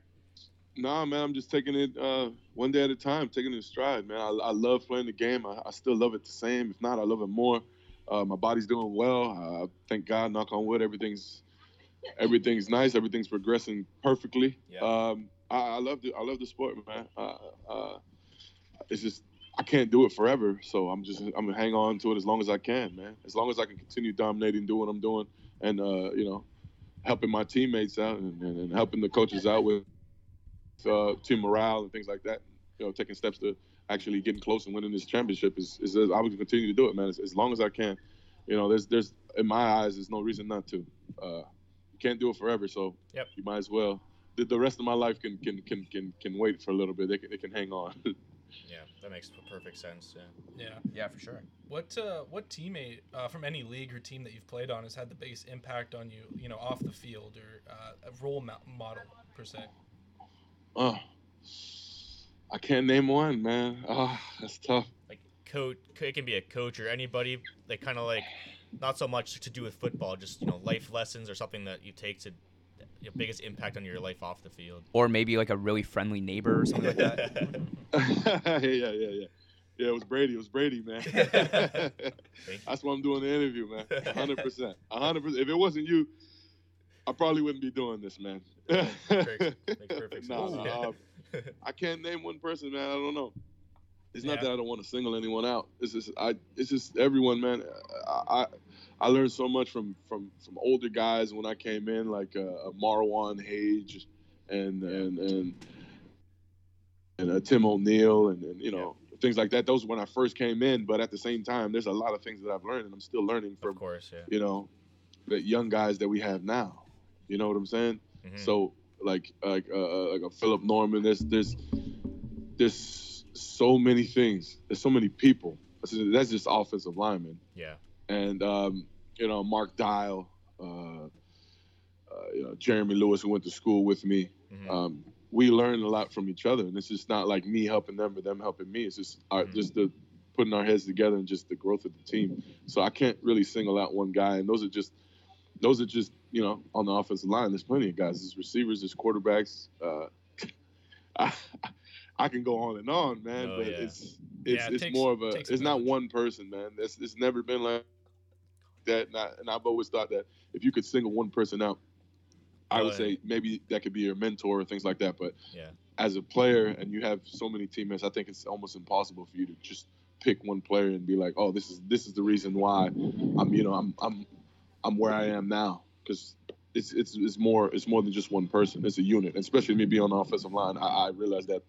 Nah, man, I'm just taking it uh, one day at a time, taking it in stride, man. I, I love playing the game. I, I still love it the same. If not, I love it more. Uh, my body's doing well. Uh, thank God, knock on wood, everything's everything's nice. Everything's progressing perfectly. Yeah. Um, I, I love the I love the sport, man. Uh, uh, it's just I can't do it forever, so I'm just I'm gonna hang on to it as long as I can, man. As long as I can continue dominating, doing what I'm doing, and uh, you know, helping my teammates out and, and, and helping the coaches out with uh, team morale and things like that. You know, taking steps to actually getting close and winning this championship is, is, I would continue to do it, man, as, as long as I can. You know, there's there's in my eyes, there's no reason not to. Uh, you can't do it forever, so Yep. you might as well. The, the rest of my life can can can can, can wait for a little bit. They can, they can hang on. [laughs] Yeah, that makes perfect sense. Yeah. yeah. Yeah, for sure. What uh, what teammate uh, from any league or team that you've played on has had the biggest impact on you? You know, off the field or uh, a role model per se. oh, I can't name one, man. Oh, that's tough. Like coach, it can be a coach or anybody. Like kind of like not so much to do with football, just you know life lessons or something that you take to your biggest impact on your life off the field. Or maybe like a really friendly neighbor or something like that. yeah, [laughs] yeah, yeah, yeah. Yeah, it was Brady. It was Brady, man. That's why I'm doing the interview, man. 100%. 100%. [laughs] If it wasn't you, I probably wouldn't be doing this, man. Yeah, makes- makes perfect [laughs] Nah, sense. nah, um, I can't name one person, man. I don't know. It's not Yeah. that I don't want to single anyone out. It's just I. It's just everyone, man. I I, I learned so much from from from older guys when I came in, like uh, Marwan Hage, and and and and uh, Tim O'Neill, and, and you know things like that. Those were when I first came in. But at the same time, there's a lot of things that I've learned, and I'm still learning from of course, yeah. you know the young guys that we have now. You know what I'm saying? Mhm. So like like uh, uh, like a Philip Norman. There's there's there's so many things. There's so many people. That's just offensive linemen. yeah, And um, you know Mark Dial, uh, uh, you know Jeremy Lewis, who went to school with me. Mhm. Um, we learn a lot from each other, and it's just not like me helping them or them helping me. It's just our, Mhm. just the putting our heads together and just the growth of the team. So I can't really single out one guy, and those are just those are just you know on the offensive line. There's plenty of guys. There's receivers. There's quarterbacks. Uh, [laughs] I, I can go on and on, man, Oh, but yeah. it's it's Yeah, it it's takes- more of a it's not one person, man. It's it's never been like that. And, I, and I've always thought that if you could single one person out, I would say maybe that could be your mentor or things like that. But Yeah. as a player, and you have so many teammates, I think it's almost impossible for you to just pick one player and be like, oh, this is this is the reason why I'm you know I'm I'm I'm where I am now because. It's, it's, it's more it's more than just one person. It's a unit, especially me being on the offensive line. I, I realize that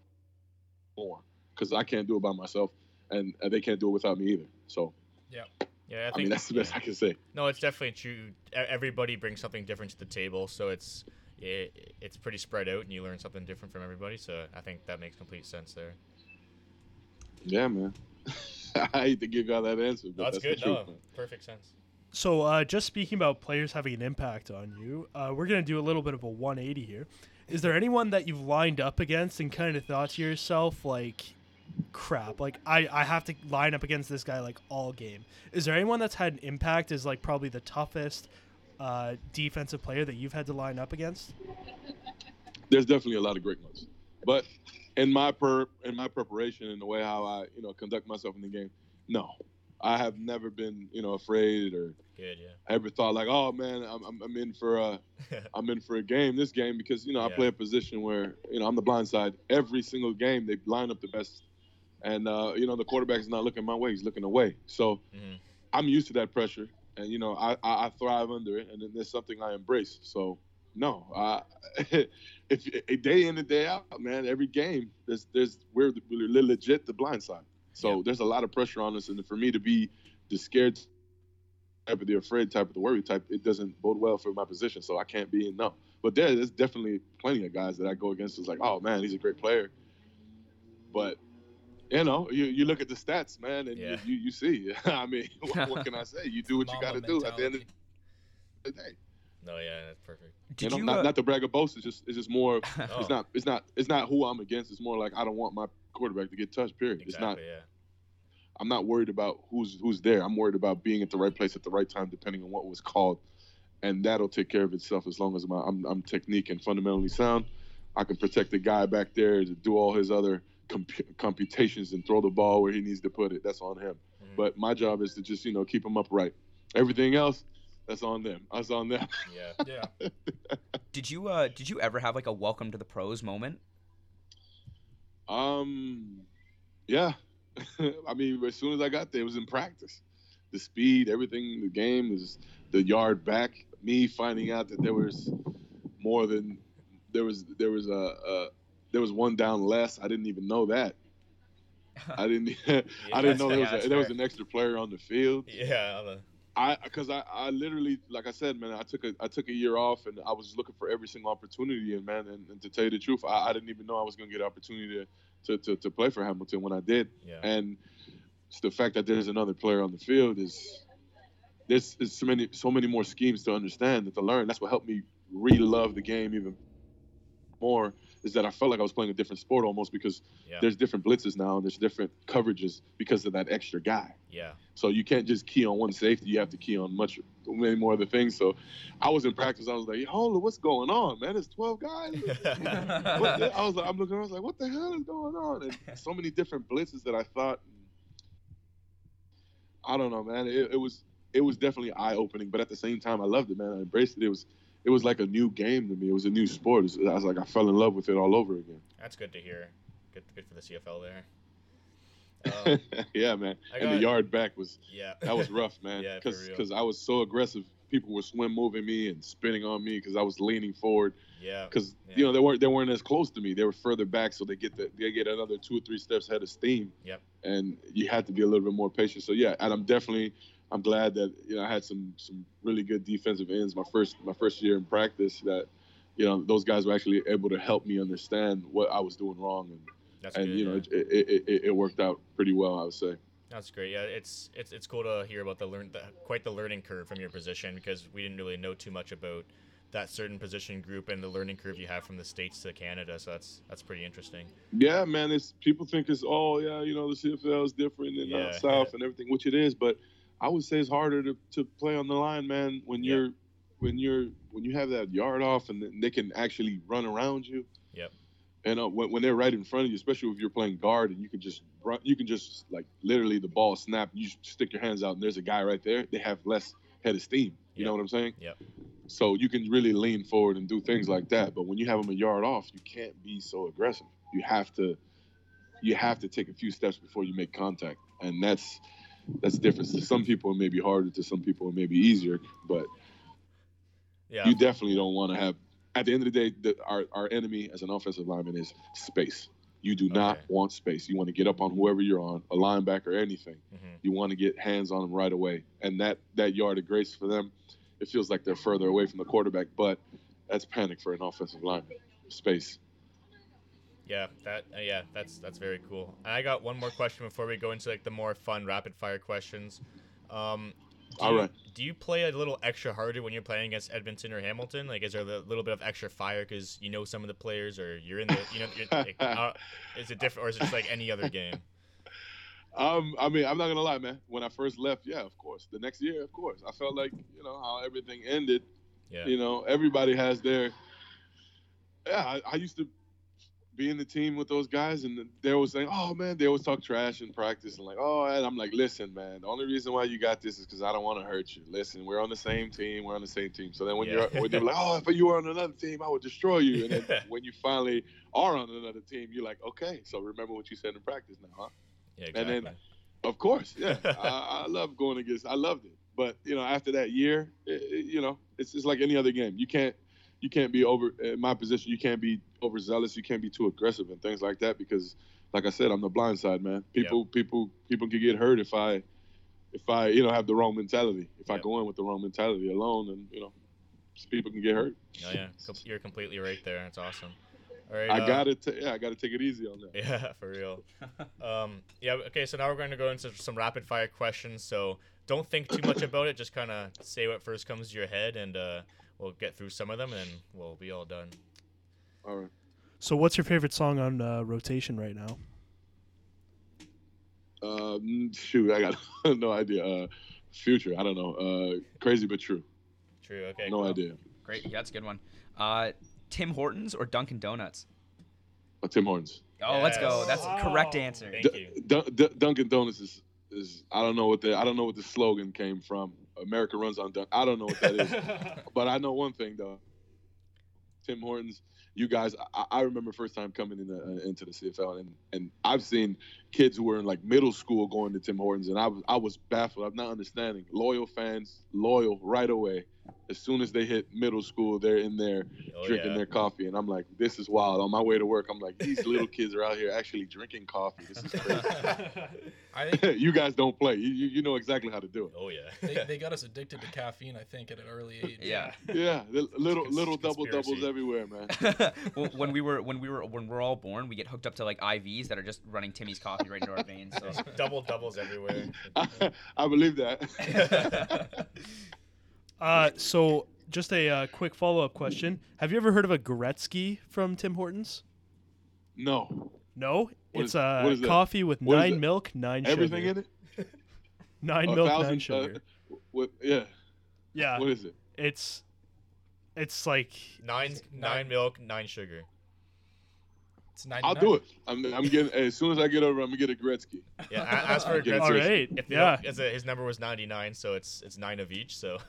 more because I can't do it by myself, and, and they can't do it without me either. So yeah. I, I, think mean that's the best yeah. I can say. No, it's definitely true. Everybody brings something different to the table, so it's it, it's pretty spread out, and you learn something different from everybody. So I think that makes complete sense there. Yeah, man. [laughs] I hate to give y'all that answer, but That's, that's, good. the truth, No, man. perfect sense. So, uh, just speaking about players having an impact on you, uh, we're going to do a little bit of a 180 here. Is there anyone that you've lined up against and kind of thought to yourself, like, crap, like, I, I have to line up against this guy, like, all game? Is there anyone that's had an impact is like, probably the toughest uh, defensive player that you've had to line up against? There's definitely a lot of great ones, but in my per in my preparation and the way how I you know conduct myself in the game, no, I have never been you know afraid or Good, yeah. ever thought like, oh man, I'm, I'm, I'm in for a [laughs] I'm in for a game this game because you know I play a position where you know I'm the blind side every single game they line up the best, and uh, you know the quarterback's not looking my way he's looking away so Mhm. I'm used to that pressure and you know I, I I thrive under it and then it's something I embrace so no. Uh, [laughs] if, if day in and day out, man, every game there's there's we're, we're legit the blind side. So Yeah. there's a lot of pressure on us, and for me to be the scared type of the afraid type of the worry type, it doesn't bode well for my position. So I can't be in no. But there, there's definitely plenty of guys that I go against. It's like, oh man, he's a great player. But you know, you, you look at the stats, man, and Yeah. you, you see. [laughs] I mean, [laughs] what, what can I say? You do what you got to do at the end of the day. No, yeah, that's perfect. Did you you? not, uh, not to brag or boast. It's just it's just more. [laughs] Oh, It's not it's not it's not who I'm against. It's more like I don't want my quarterback to get touched. Period. It's not. exactly. Yeah. I'm not worried about who's who's there. I'm worried about being at the right place at the right time, depending on what was called, and that'll take care of itself as long as my I'm, I'm technique and fundamentally sound. I can protect the guy back there to do all his other comp- computations and throw the ball where he needs to put it. That's on him. Mhm. But my job is to just you know keep him upright. Everything else, that's on them. That's on them. yeah. [laughs] Yeah. Did you? Uh, did you ever have like a welcome to the pros moment? Um, yeah. [laughs] I mean, as soon as I got there, it was in practice. The speed, everything, the game is the yard back. Me finding out that there was more than there was there was a, a there was one down less. I didn't even know that. I [laughs] didn't [laughs] I didn't know there was a, there was an extra player on the field. Yeah. I because I, I literally like I said, man, I took a I took a year off and I was looking for every single opportunity and man, and, and to tell you the truth, I, I didn't even know I was gonna get an opportunity to, to, to, to play for Hamilton when I did. Yeah. And it's the fact that there's another player on the field is there's, there's so many so many more schemes to understand and to learn. That's what helped me really love the game even more. Is that I felt like I was playing a different sport almost because Yeah. there's different blitzes now and there's different coverages because of that extra guy. Yeah. So you can't just key on one safety. You have to key on much many more other things. So I was in practice. I was like, hold on, what's going on, man? It's 12 guys. [laughs] I was like, I'm looking. I was like, what the hell is going on? And so many different blitzes that I thought. I don't know, man. It, it was it was definitely eye opening, but at the same time, I loved it, man. I embraced it. It was it was like a new game to me. It was a new sport. Was, I was like, I fell in love with it all over again. That's good to hear. Good, good for the CFL there. [laughs] Um, yeah, man. I and the yard back was yeah. that was rough, [laughs] man. Yeah, Because. I was so aggressive. People were swim moving me and spinning on me because I was leaning forward. yeah. Because Yeah. you know they weren't they weren't as close to me. They were further back, so they get the, they get another two or three steps ahead of steam. Yep. And you had to be a little bit more patient. So yeah, and I'm definitely I'm glad that you know I had some some really good defensive ends my first my first year in practice. That you know those guys were actually able to help me understand what I was doing wrong, and That's and good. you know yeah. it, it, it, it worked out pretty well. I would say. That's great. Yeah, it's it's it's cool to hear about the learn the, quite the learning curve from your position because we didn't really know too much about that certain position group and the learning curve you have from the states to Canada. So that's that's pretty interesting. Yeah, man. It's people think it's oh yeah, you know the CFL is different Yeah. uh, South and everything, which it is. But I would say it's harder to, to play on the line, man. When Yeah. you're when you're when you have that yard off and they can actually run around you. Yep. And uh, when, when they're right in front of you, especially if you're playing guard and you can just run, you can just like literally the ball snap, you stick your hands out and there's a guy right there. They have less head of steam. You Yep. know what I'm saying? Yep. So you can really lean forward and do things like that. But when you have them a yard off, you can't be so aggressive. You have to you have to take a few steps before you make contact. And that's that's different. To some people it may be harder, to some people it may be easier. But Yeah. you definitely don't want to have at the end of the day, the, our, our enemy as an offensive lineman is space. You do not Okay. want space. You want to get up on whoever you're on, a linebacker, or anything. hmm You want to get hands on them right away. And that that yard of grace for them, it feels like they're further away from the quarterback, but that's panic for an offensive lineman. Space. Yeah, that uh, yeah, that's that's very cool. And I got one more question before we go into like the more fun rapid fire questions. Um, do All you, right. Do you play a little extra harder when you're playing against Edmonton or Hamilton? Like, is there a little bit of extra fire because you know some of the players, or you're in the you know, you're, like, [laughs] uh, is it different, or is it just like any other game? [laughs] Um, I mean, I'm not gonna lie, man. When I first left, yeah, of course. The next year, of course, I felt like you know how everything ended. Yeah. You know, everybody has their. Yeah, I, I used to be in the team with those guys, and they always saying, "Oh man," they always talk trash in practice, and like, "Oh," and I'm like, "Listen, man, the only reason why you got this is because I don't want to hurt you. Listen, we're on the same team. We're on the same team. So then when Yeah. you're when you're like, "Oh, if you were on another team, I would destroy you," and then [laughs] when you finally are on another team, you're like, "Okay, so remember what you said in practice now, huh?" Yeah, And then- Of course, yeah. [laughs] I, I love going against. I loved it, but you know, after that year, it, it- you know, it's just like any other game. You can't you can't be over in my position. You can't be overzealous. You can't be too aggressive and things like that because, like I said, I'm the blind side, man. People, people, people can get hurt if I, if I, you know, have the wrong mentality. If I go in with the wrong mentality alone, and you know, people can get hurt. Oh yeah, you're completely right there. That's awesome. All right. I uh, gotta, ta- yeah, I gotta take it easy on that. Yeah, [laughs] for real. um, yeah. Okay. So now we're going to go into some rapid fire questions. So don't think too much about it. Just kind of say what first comes to your head, and uh, we'll get through some of them, and we'll be all done. All right. So, what's your favorite song on uh, rotation right now? Um, shoot, I got [laughs] no idea. Uh, future, I don't know. Uh, crazy but true. True. Okay. No cool. idea. Great. Yeah, that's a good one. Uh, Tim Hortons or Dunkin' Donuts? Uh, Tim Hortons. Oh, let's go. That's the correct answer. Thank D- you. Dun- D- Dunkin' Donuts is, is I don't know what the I don't know what the slogan came from. America runs on Dun. I don't know what that is, [laughs] but I know one thing though. Tim Hortons, you guys. I, I remember first time coming in the, uh, into the CFL, and and I've seen kids who were in like middle school going to Tim Hortons, and I was I was baffled. I'm not understanding. Loyal fans, loyal right away. As soon as they hit middle school, they're in there Oh, drinking yeah. their coffee, and I'm like, this is wild. On my way to work, I'm like, these little kids are out here actually drinking coffee. This is crazy. [laughs] I think [laughs] you guys don't play. You, you you know exactly how to do it. Oh yeah. they, [laughs] they got us addicted to caffeine. I think at an early age. Yeah. Yeah, little Cons- little double doubles everywhere, man. Well, when we were when we were when we're all born, we get hooked up to like IVs that are just running Timmy's coffee right into our veins. So. Double doubles everywhere. [laughs] I believe that. [laughs] Uh, so, just a uh, quick follow up question: Have you ever heard of a Gretzky from Tim Hortons? no, No, What it's is- uh, what is that? coffee with What is nine milk, nine everything sugar. in it. [laughs] Nine A milk, thousand, nine uh, sugar. what? Yeah. yeah, What is it? it's it's like Nine, nine milk, nine sugar. It's 99. I'll do it. I'm, I'm getting as soon as I get over, I'm gonna get a Gretzky. Yeah. a- As for Okay, [laughs] Gretzky, all right. if Yeah, as a, his number was 99, so it's it's nine of each. So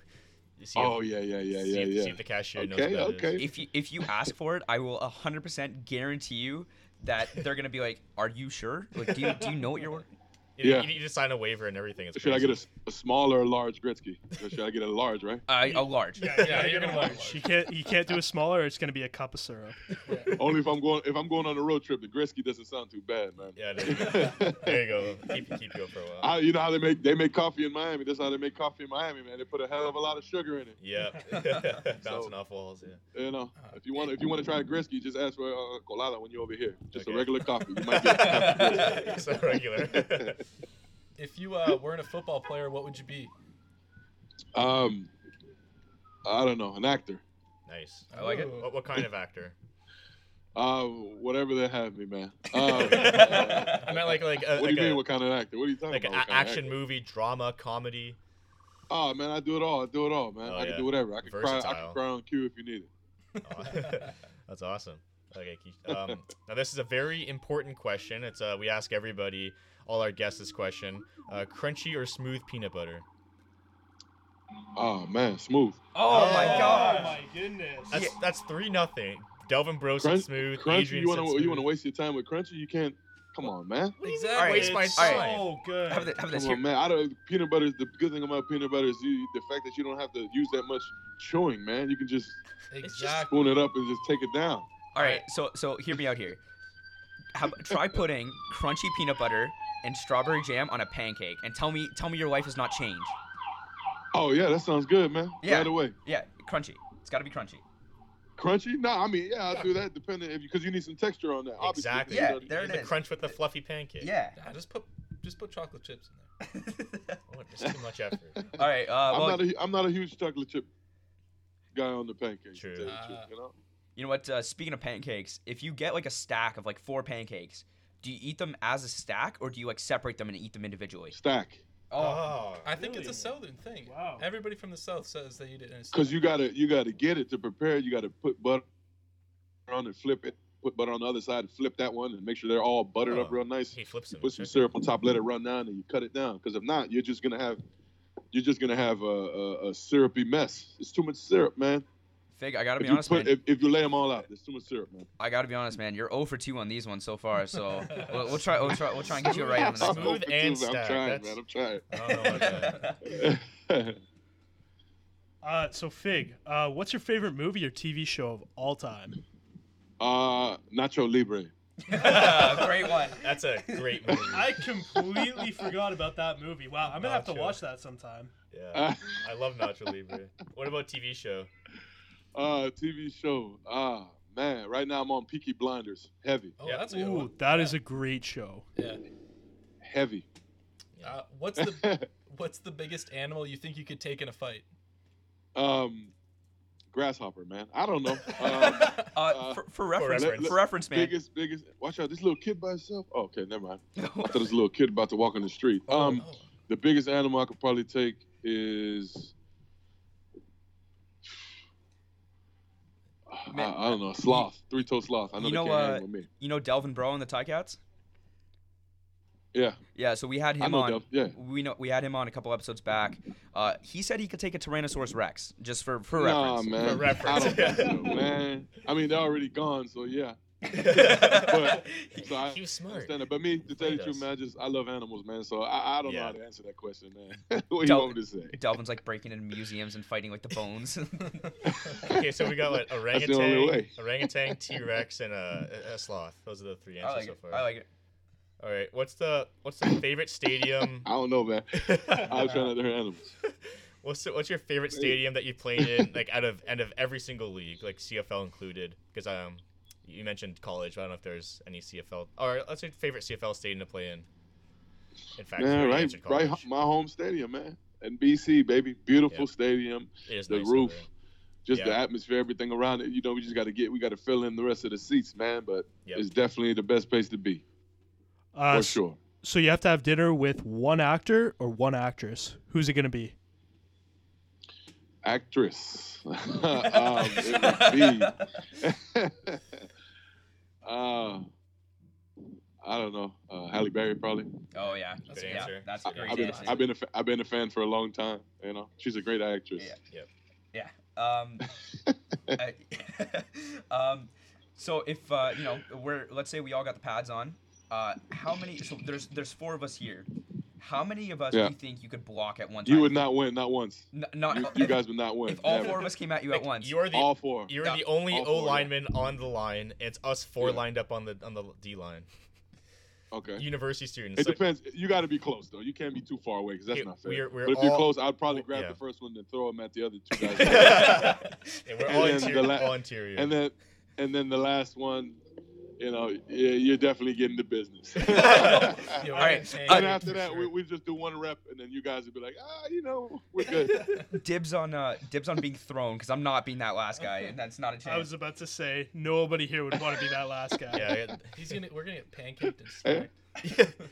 see. Oh if, yeah, yeah, yeah, see yeah, if, yeah. See if the cashier knows Okay, about okay. it. if you if you ask for it, I will 100% guarantee you that they're gonna be like, "Are you sure? Like, do you do you know what you're ordering?" You, Yeah. you need to sign a waiver and everything. It's Should I get a, crazy. s- a small or a large Gretzky? Or should I get a large, right? [laughs] Uh, a large. yeah, Yeah, you're you're gonna gonna large. You can't you can't do a smaller. or It's gonna be a cup of syrup. Only if I'm going if I'm going on a road trip. The Gretzky doesn't sound too bad, man. Yeah, there you go. there you go. Keep keep you for a while. I, you know how they make they make coffee in Miami. That's how they make coffee in Miami, man. They put a hell of a lot of sugar in it. Yeah, [laughs] [laughs] bouncing off walls. Yeah. You know, if you want if you want to try a Gretzky, just ask for a colada when you're over here. Just Okay. a regular coffee. You might get. so regular. If you uh, weren't a football player, what would you be? um, I don't know, an actor. nice. I like it. What, what kind of actor? [laughs] Uh, whatever they have me, man. Um, [laughs] I meant like like a, what like do you a, mean? What kind of actor? What are you talking like about? What a- of action movie, drama, comedy. Oh man, I do it all. I do it all, man. Oh, I can do whatever. I can cry. I can cry on cue if you need it. Oh, [laughs] That's awesome. Okay, um, now this is a very important question. It's uh, we ask everybody, all our guests, this question: uh, crunchy or smooth peanut butter? Oh man, smooth. Oh my god. Oh god. my goodness. That's that's three nothing. Delvin Breaux's Crunch- smooth. Crunchy. Adrian You want said to you want to waste your time with crunchy? You can't. Come on, man. Exactly. Alright, Waste my It's time. so good. Have, the, have this Come here. on, man. I don't. Peanut butter is the good thing about peanut butter is you, the fact that you don't have to use that much chewing, man. You can just Exactly. spoon it up and just take it down. All right, so so hear me out here. How, try putting crunchy peanut butter and strawberry jam on a pancake, and tell me tell me your life has not changed. Oh yeah, that sounds good, man. Yeah. Right away. Yeah, crunchy. It's got to be crunchy. Crunchy? No, I mean yeah, I'll do that depending if because you need some texture on that. Obviously, Exactly. Yeah, you know, there it the is. crunch with the fluffy pancake. Yeah. Nah, just put just put chocolate chips in there. [laughs] Oh, just too much effort. All right. Uh, I'm not a I'm not a huge chocolate chip guy on the pancakes. True. tell you the truth, Ah. you know. you know what? Uh, speaking of pancakes, if you get like a stack of like four pancakes, do you eat them as a stack or do you like separate them and eat them individually? Stack. Oh, oh I think it's a southern thing. Wow. Everybody from the south says they eat it in a Because you gotta you gotta get it to prepare. it. You gotta put butter on and flip it. Put butter on the other side and flip that one and make sure they're all buttered up Oh. real nice. he flips them. Put some syrup on top, let it run down, and you cut it down. Because if not, you're just gonna have you're just gonna have a, a, a syrupy mess. It's too much syrup, man. Fig, I gotta be you honest, put man. if, if you lay them all out, there's too much syrup, man. I gotta be honest, man. You're 0 for 2 on these ones so far, so [laughs] we'll, we'll try. We'll try. We'll try and get you right on the next I'm [laughs] one. Smooth and too. I'm stacked. trying, That's- man. I'm trying. I don't know [laughs] Uh, so Fig, uh, what's your favorite movie or TV show of all time? Uh, Nacho Libre. Great one. That's a great movie. I completely forgot about that movie. Wow, I'm gonna have to watch that sometime. yeah, I love Nacho Libre. What about TV show? Uh, TV show. Ah, man. Right now I'm on Peaky Blinders. Heavy, Oh, Yeah. that's a good Ooh, one. that is a great show. Yeah. heavy. Uh, what's the [laughs] what's the biggest animal you think you could take in a fight? um, grasshopper, man. I don't know. [laughs] Um, Uh, Uh, for, for reference, reference. for reference, man. biggest, biggest. Watch out! This little kid by himself. Oh, okay, never mind. [laughs] I thought it was a little kid about to walk on the street. Um, Oh. the biggest animal I could probably take is. I, Man, I don't know, sloth, three-toed sloth. I know you they know, can't uh, hang with me. You know Delvin Breaux and the Ti-Cats? Yeah, Yeah, so we had him on. Delvin, yeah. We know we had him on a couple episodes back. Uh, he said he could take a Tyrannosaurus Rex just for for Nah, reference. man. For reference. I don't [laughs] think so, man. I mean, they're already gone, so yeah. But [laughs] so I He was smart. understand it. But me, to tell you the He truth, man, I just I love animals, man. So I, I don't know how to answer that question, man. [laughs] what do you want me to say? Delvin's like breaking into museums and fighting with the bones. [laughs] Okay, so we got what, the only orangutan, way. orangutan, T Rex, and a, a sloth. Those are the three answers like so far. I like it. All right, what's the what's the favorite stadium? I don't know, man. I was trying to hear animals. What's the, what's your favorite stadium that you played in, like out of end of every single league, like CFL included? Because I um, you mentioned college. But I don't know if there's any CFL or let's say favorite CFL stadium to play in. In fact, Man, right, right, my home stadium, man. And BC, baby, beautiful Yeah. stadium. It is the nice roof, there. just the atmosphere, everything around it. You know, we just got to get, we got to fill in the rest of the seats, man. But Yep. it's definitely the best place to be Uh, for sure. So you have to have dinner with one actor or one actress. Who's it gonna be? Actress, [laughs] um, it be. [laughs] [laughs] uh, I don't know. Uh, Halle Berry, probably. Oh yeah, Good yeah, answer. that's a great I've been, answer. answer. I've been, a, fa- I've been a fan for a long time. You know, she's a great actress. Yeah. Yeah. Um, [laughs] I- [laughs] um, so if uh, you know, we're let's say we all got the pads on. Uh, how many? So there's there's four of us here. How many of us Yeah. do you think you could block at one time? You would not win, not once. N- not You, if, [laughs] you guys would not win. if all never. four of us came at you Like, at once. You're the all four. you're Yeah. the only All O four, yeah. lineman on the line. It's us four Yeah. lined up on the on the D line. Okay. University students. It So- depends. You got to be close though. You can't be too far away because that's Okay, not fair. we're- we're but if you're close, I'd probably grab yeah. the first one and throw them at the other two [laughs] guys. Yeah, we're And all interior. the la- all interior. and then, and then the last one, you know, yeah, you're definitely getting the business. [laughs] Yeah, we're All right, uh, and paid after that, sure. we, we just do one rep, and then you guys would be like, ah, you know, we're good. [laughs] dibs on uh, dibs on being thrown because I'm not being that last guy, and that's not a I was about to say nobody here would want to be that last guy. yeah, yeah. He's gonna we're gonna get pancaked and Hey. smacked. [laughs]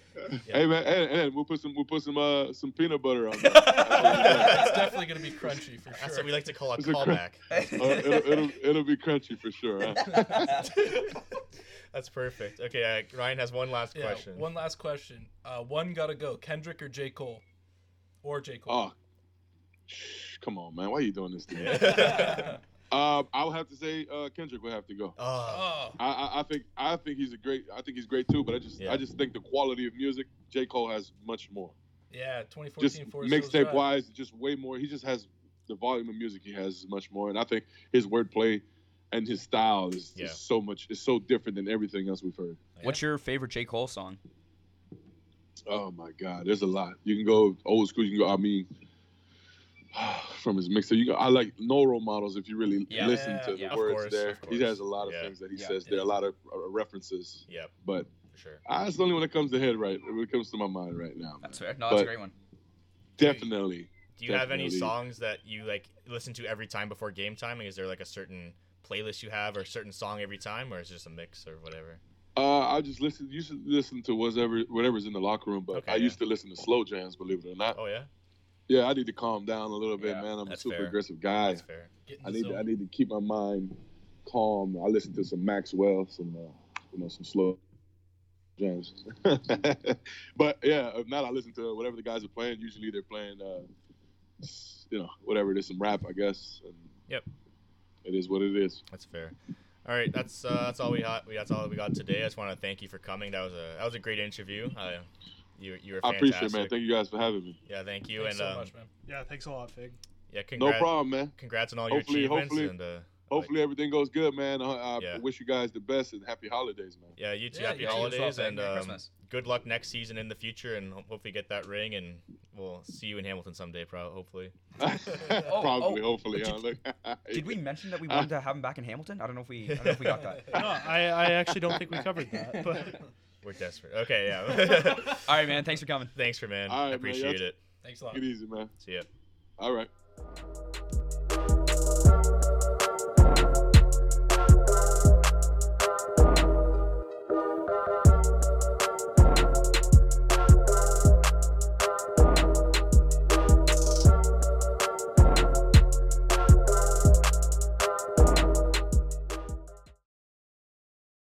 Hey man, and, and we'll put some we'll put some uh some peanut butter on It's definitely gonna be crunchy for sure. That's what we like to call a It's a cr- callback. Uh, it'll, it'll, it'll be crunchy for sure. Huh? That's perfect. Okay, uh, Ryan has one last yeah, question. One last question. Uh, one gotta go. Kendrick or J Cole, or J Cole. Oh, come on, man, why are you doing this to me? [laughs] [laughs] Uh, I would have to say uh, Kendrick would have to go. oh, Oh, I, I, I think I think he's a great. I think he's great too. But I just Yeah. I just think the quality of music, J Cole has much more. yeah, 2014 Just mixtape wise, just way more. He just has the volume of music he has is much more. And I think his wordplay and his style is, Yeah. is so much. Is so different than everything else we've heard. What's your favorite J Cole song? Oh my God, there's a lot. You can go old school. You can go. I mean, [sighs] from his mixtape, you go. I like no role models. If you really Yeah. listen to Yeah, the words course, there, he has a lot of Yeah. things that he Yeah. says. There are a lot of uh, references, Yeah, but for sure. uh, it's only one that comes to head right. When it comes to my mind right now. man. That's fair. No, that's a great one. Definitely. Do you have any songs that you like listen to every time before game time? Like, is there like a certain playlist you have or a certain song every time, or is it just a mix or whatever? Uh, I just listen. Used to listen to whatever whatever's in the locker room, but Okay, I yeah. used to listen to slow jams. Believe it or not. Oh yeah, Yeah, I need to calm down a little bit, Yeah, man. I'm a super fair. aggressive guy. that's fair. I the need to, I need to keep my mind calm. I listen to some Maxwell, some uh, you know some slow jams. [laughs] but yeah, if not, I listen to whatever the guys are playing. Usually they're playing, uh, you know, whatever it is, some rap, I guess. And Yep. It is what it is. That's fair. All right, that's uh, that's all we got. We that's all we got today. I just want to thank you for coming. That was a that was a great interview. Uh, you you were Fantastic. I appreciate it, man. Thank you guys for having me. Yeah, thank you. Thanks and so um, much, man. Yeah, thanks a lot, Fig. Yeah, No problem, man. congrats on all your achievements. hopefully- and uh, Hopefully everything goes good, man. I, I Yeah. wish you guys the best and happy holidays, man. yeah, you too. Yeah, happy you too as well, holidays Ben. and um, Christmas. good luck next season in the future, and hopefully get that ring, and we'll see you in Hamilton someday. Pro- hopefully. [laughs] Probably, oh, hopefully. did- huh? [laughs] Did we mention that we [laughs] wanted to have him back in Hamilton? I don't know if we. I don't know if we got that. No, I, I actually don't think we covered that. But We're desperate. Okay, yeah. All right, man. Thanks for coming. Thanks for man. All right, I appreciate y'all- it. Thanks a lot. Take it easy, man. See ya. All right.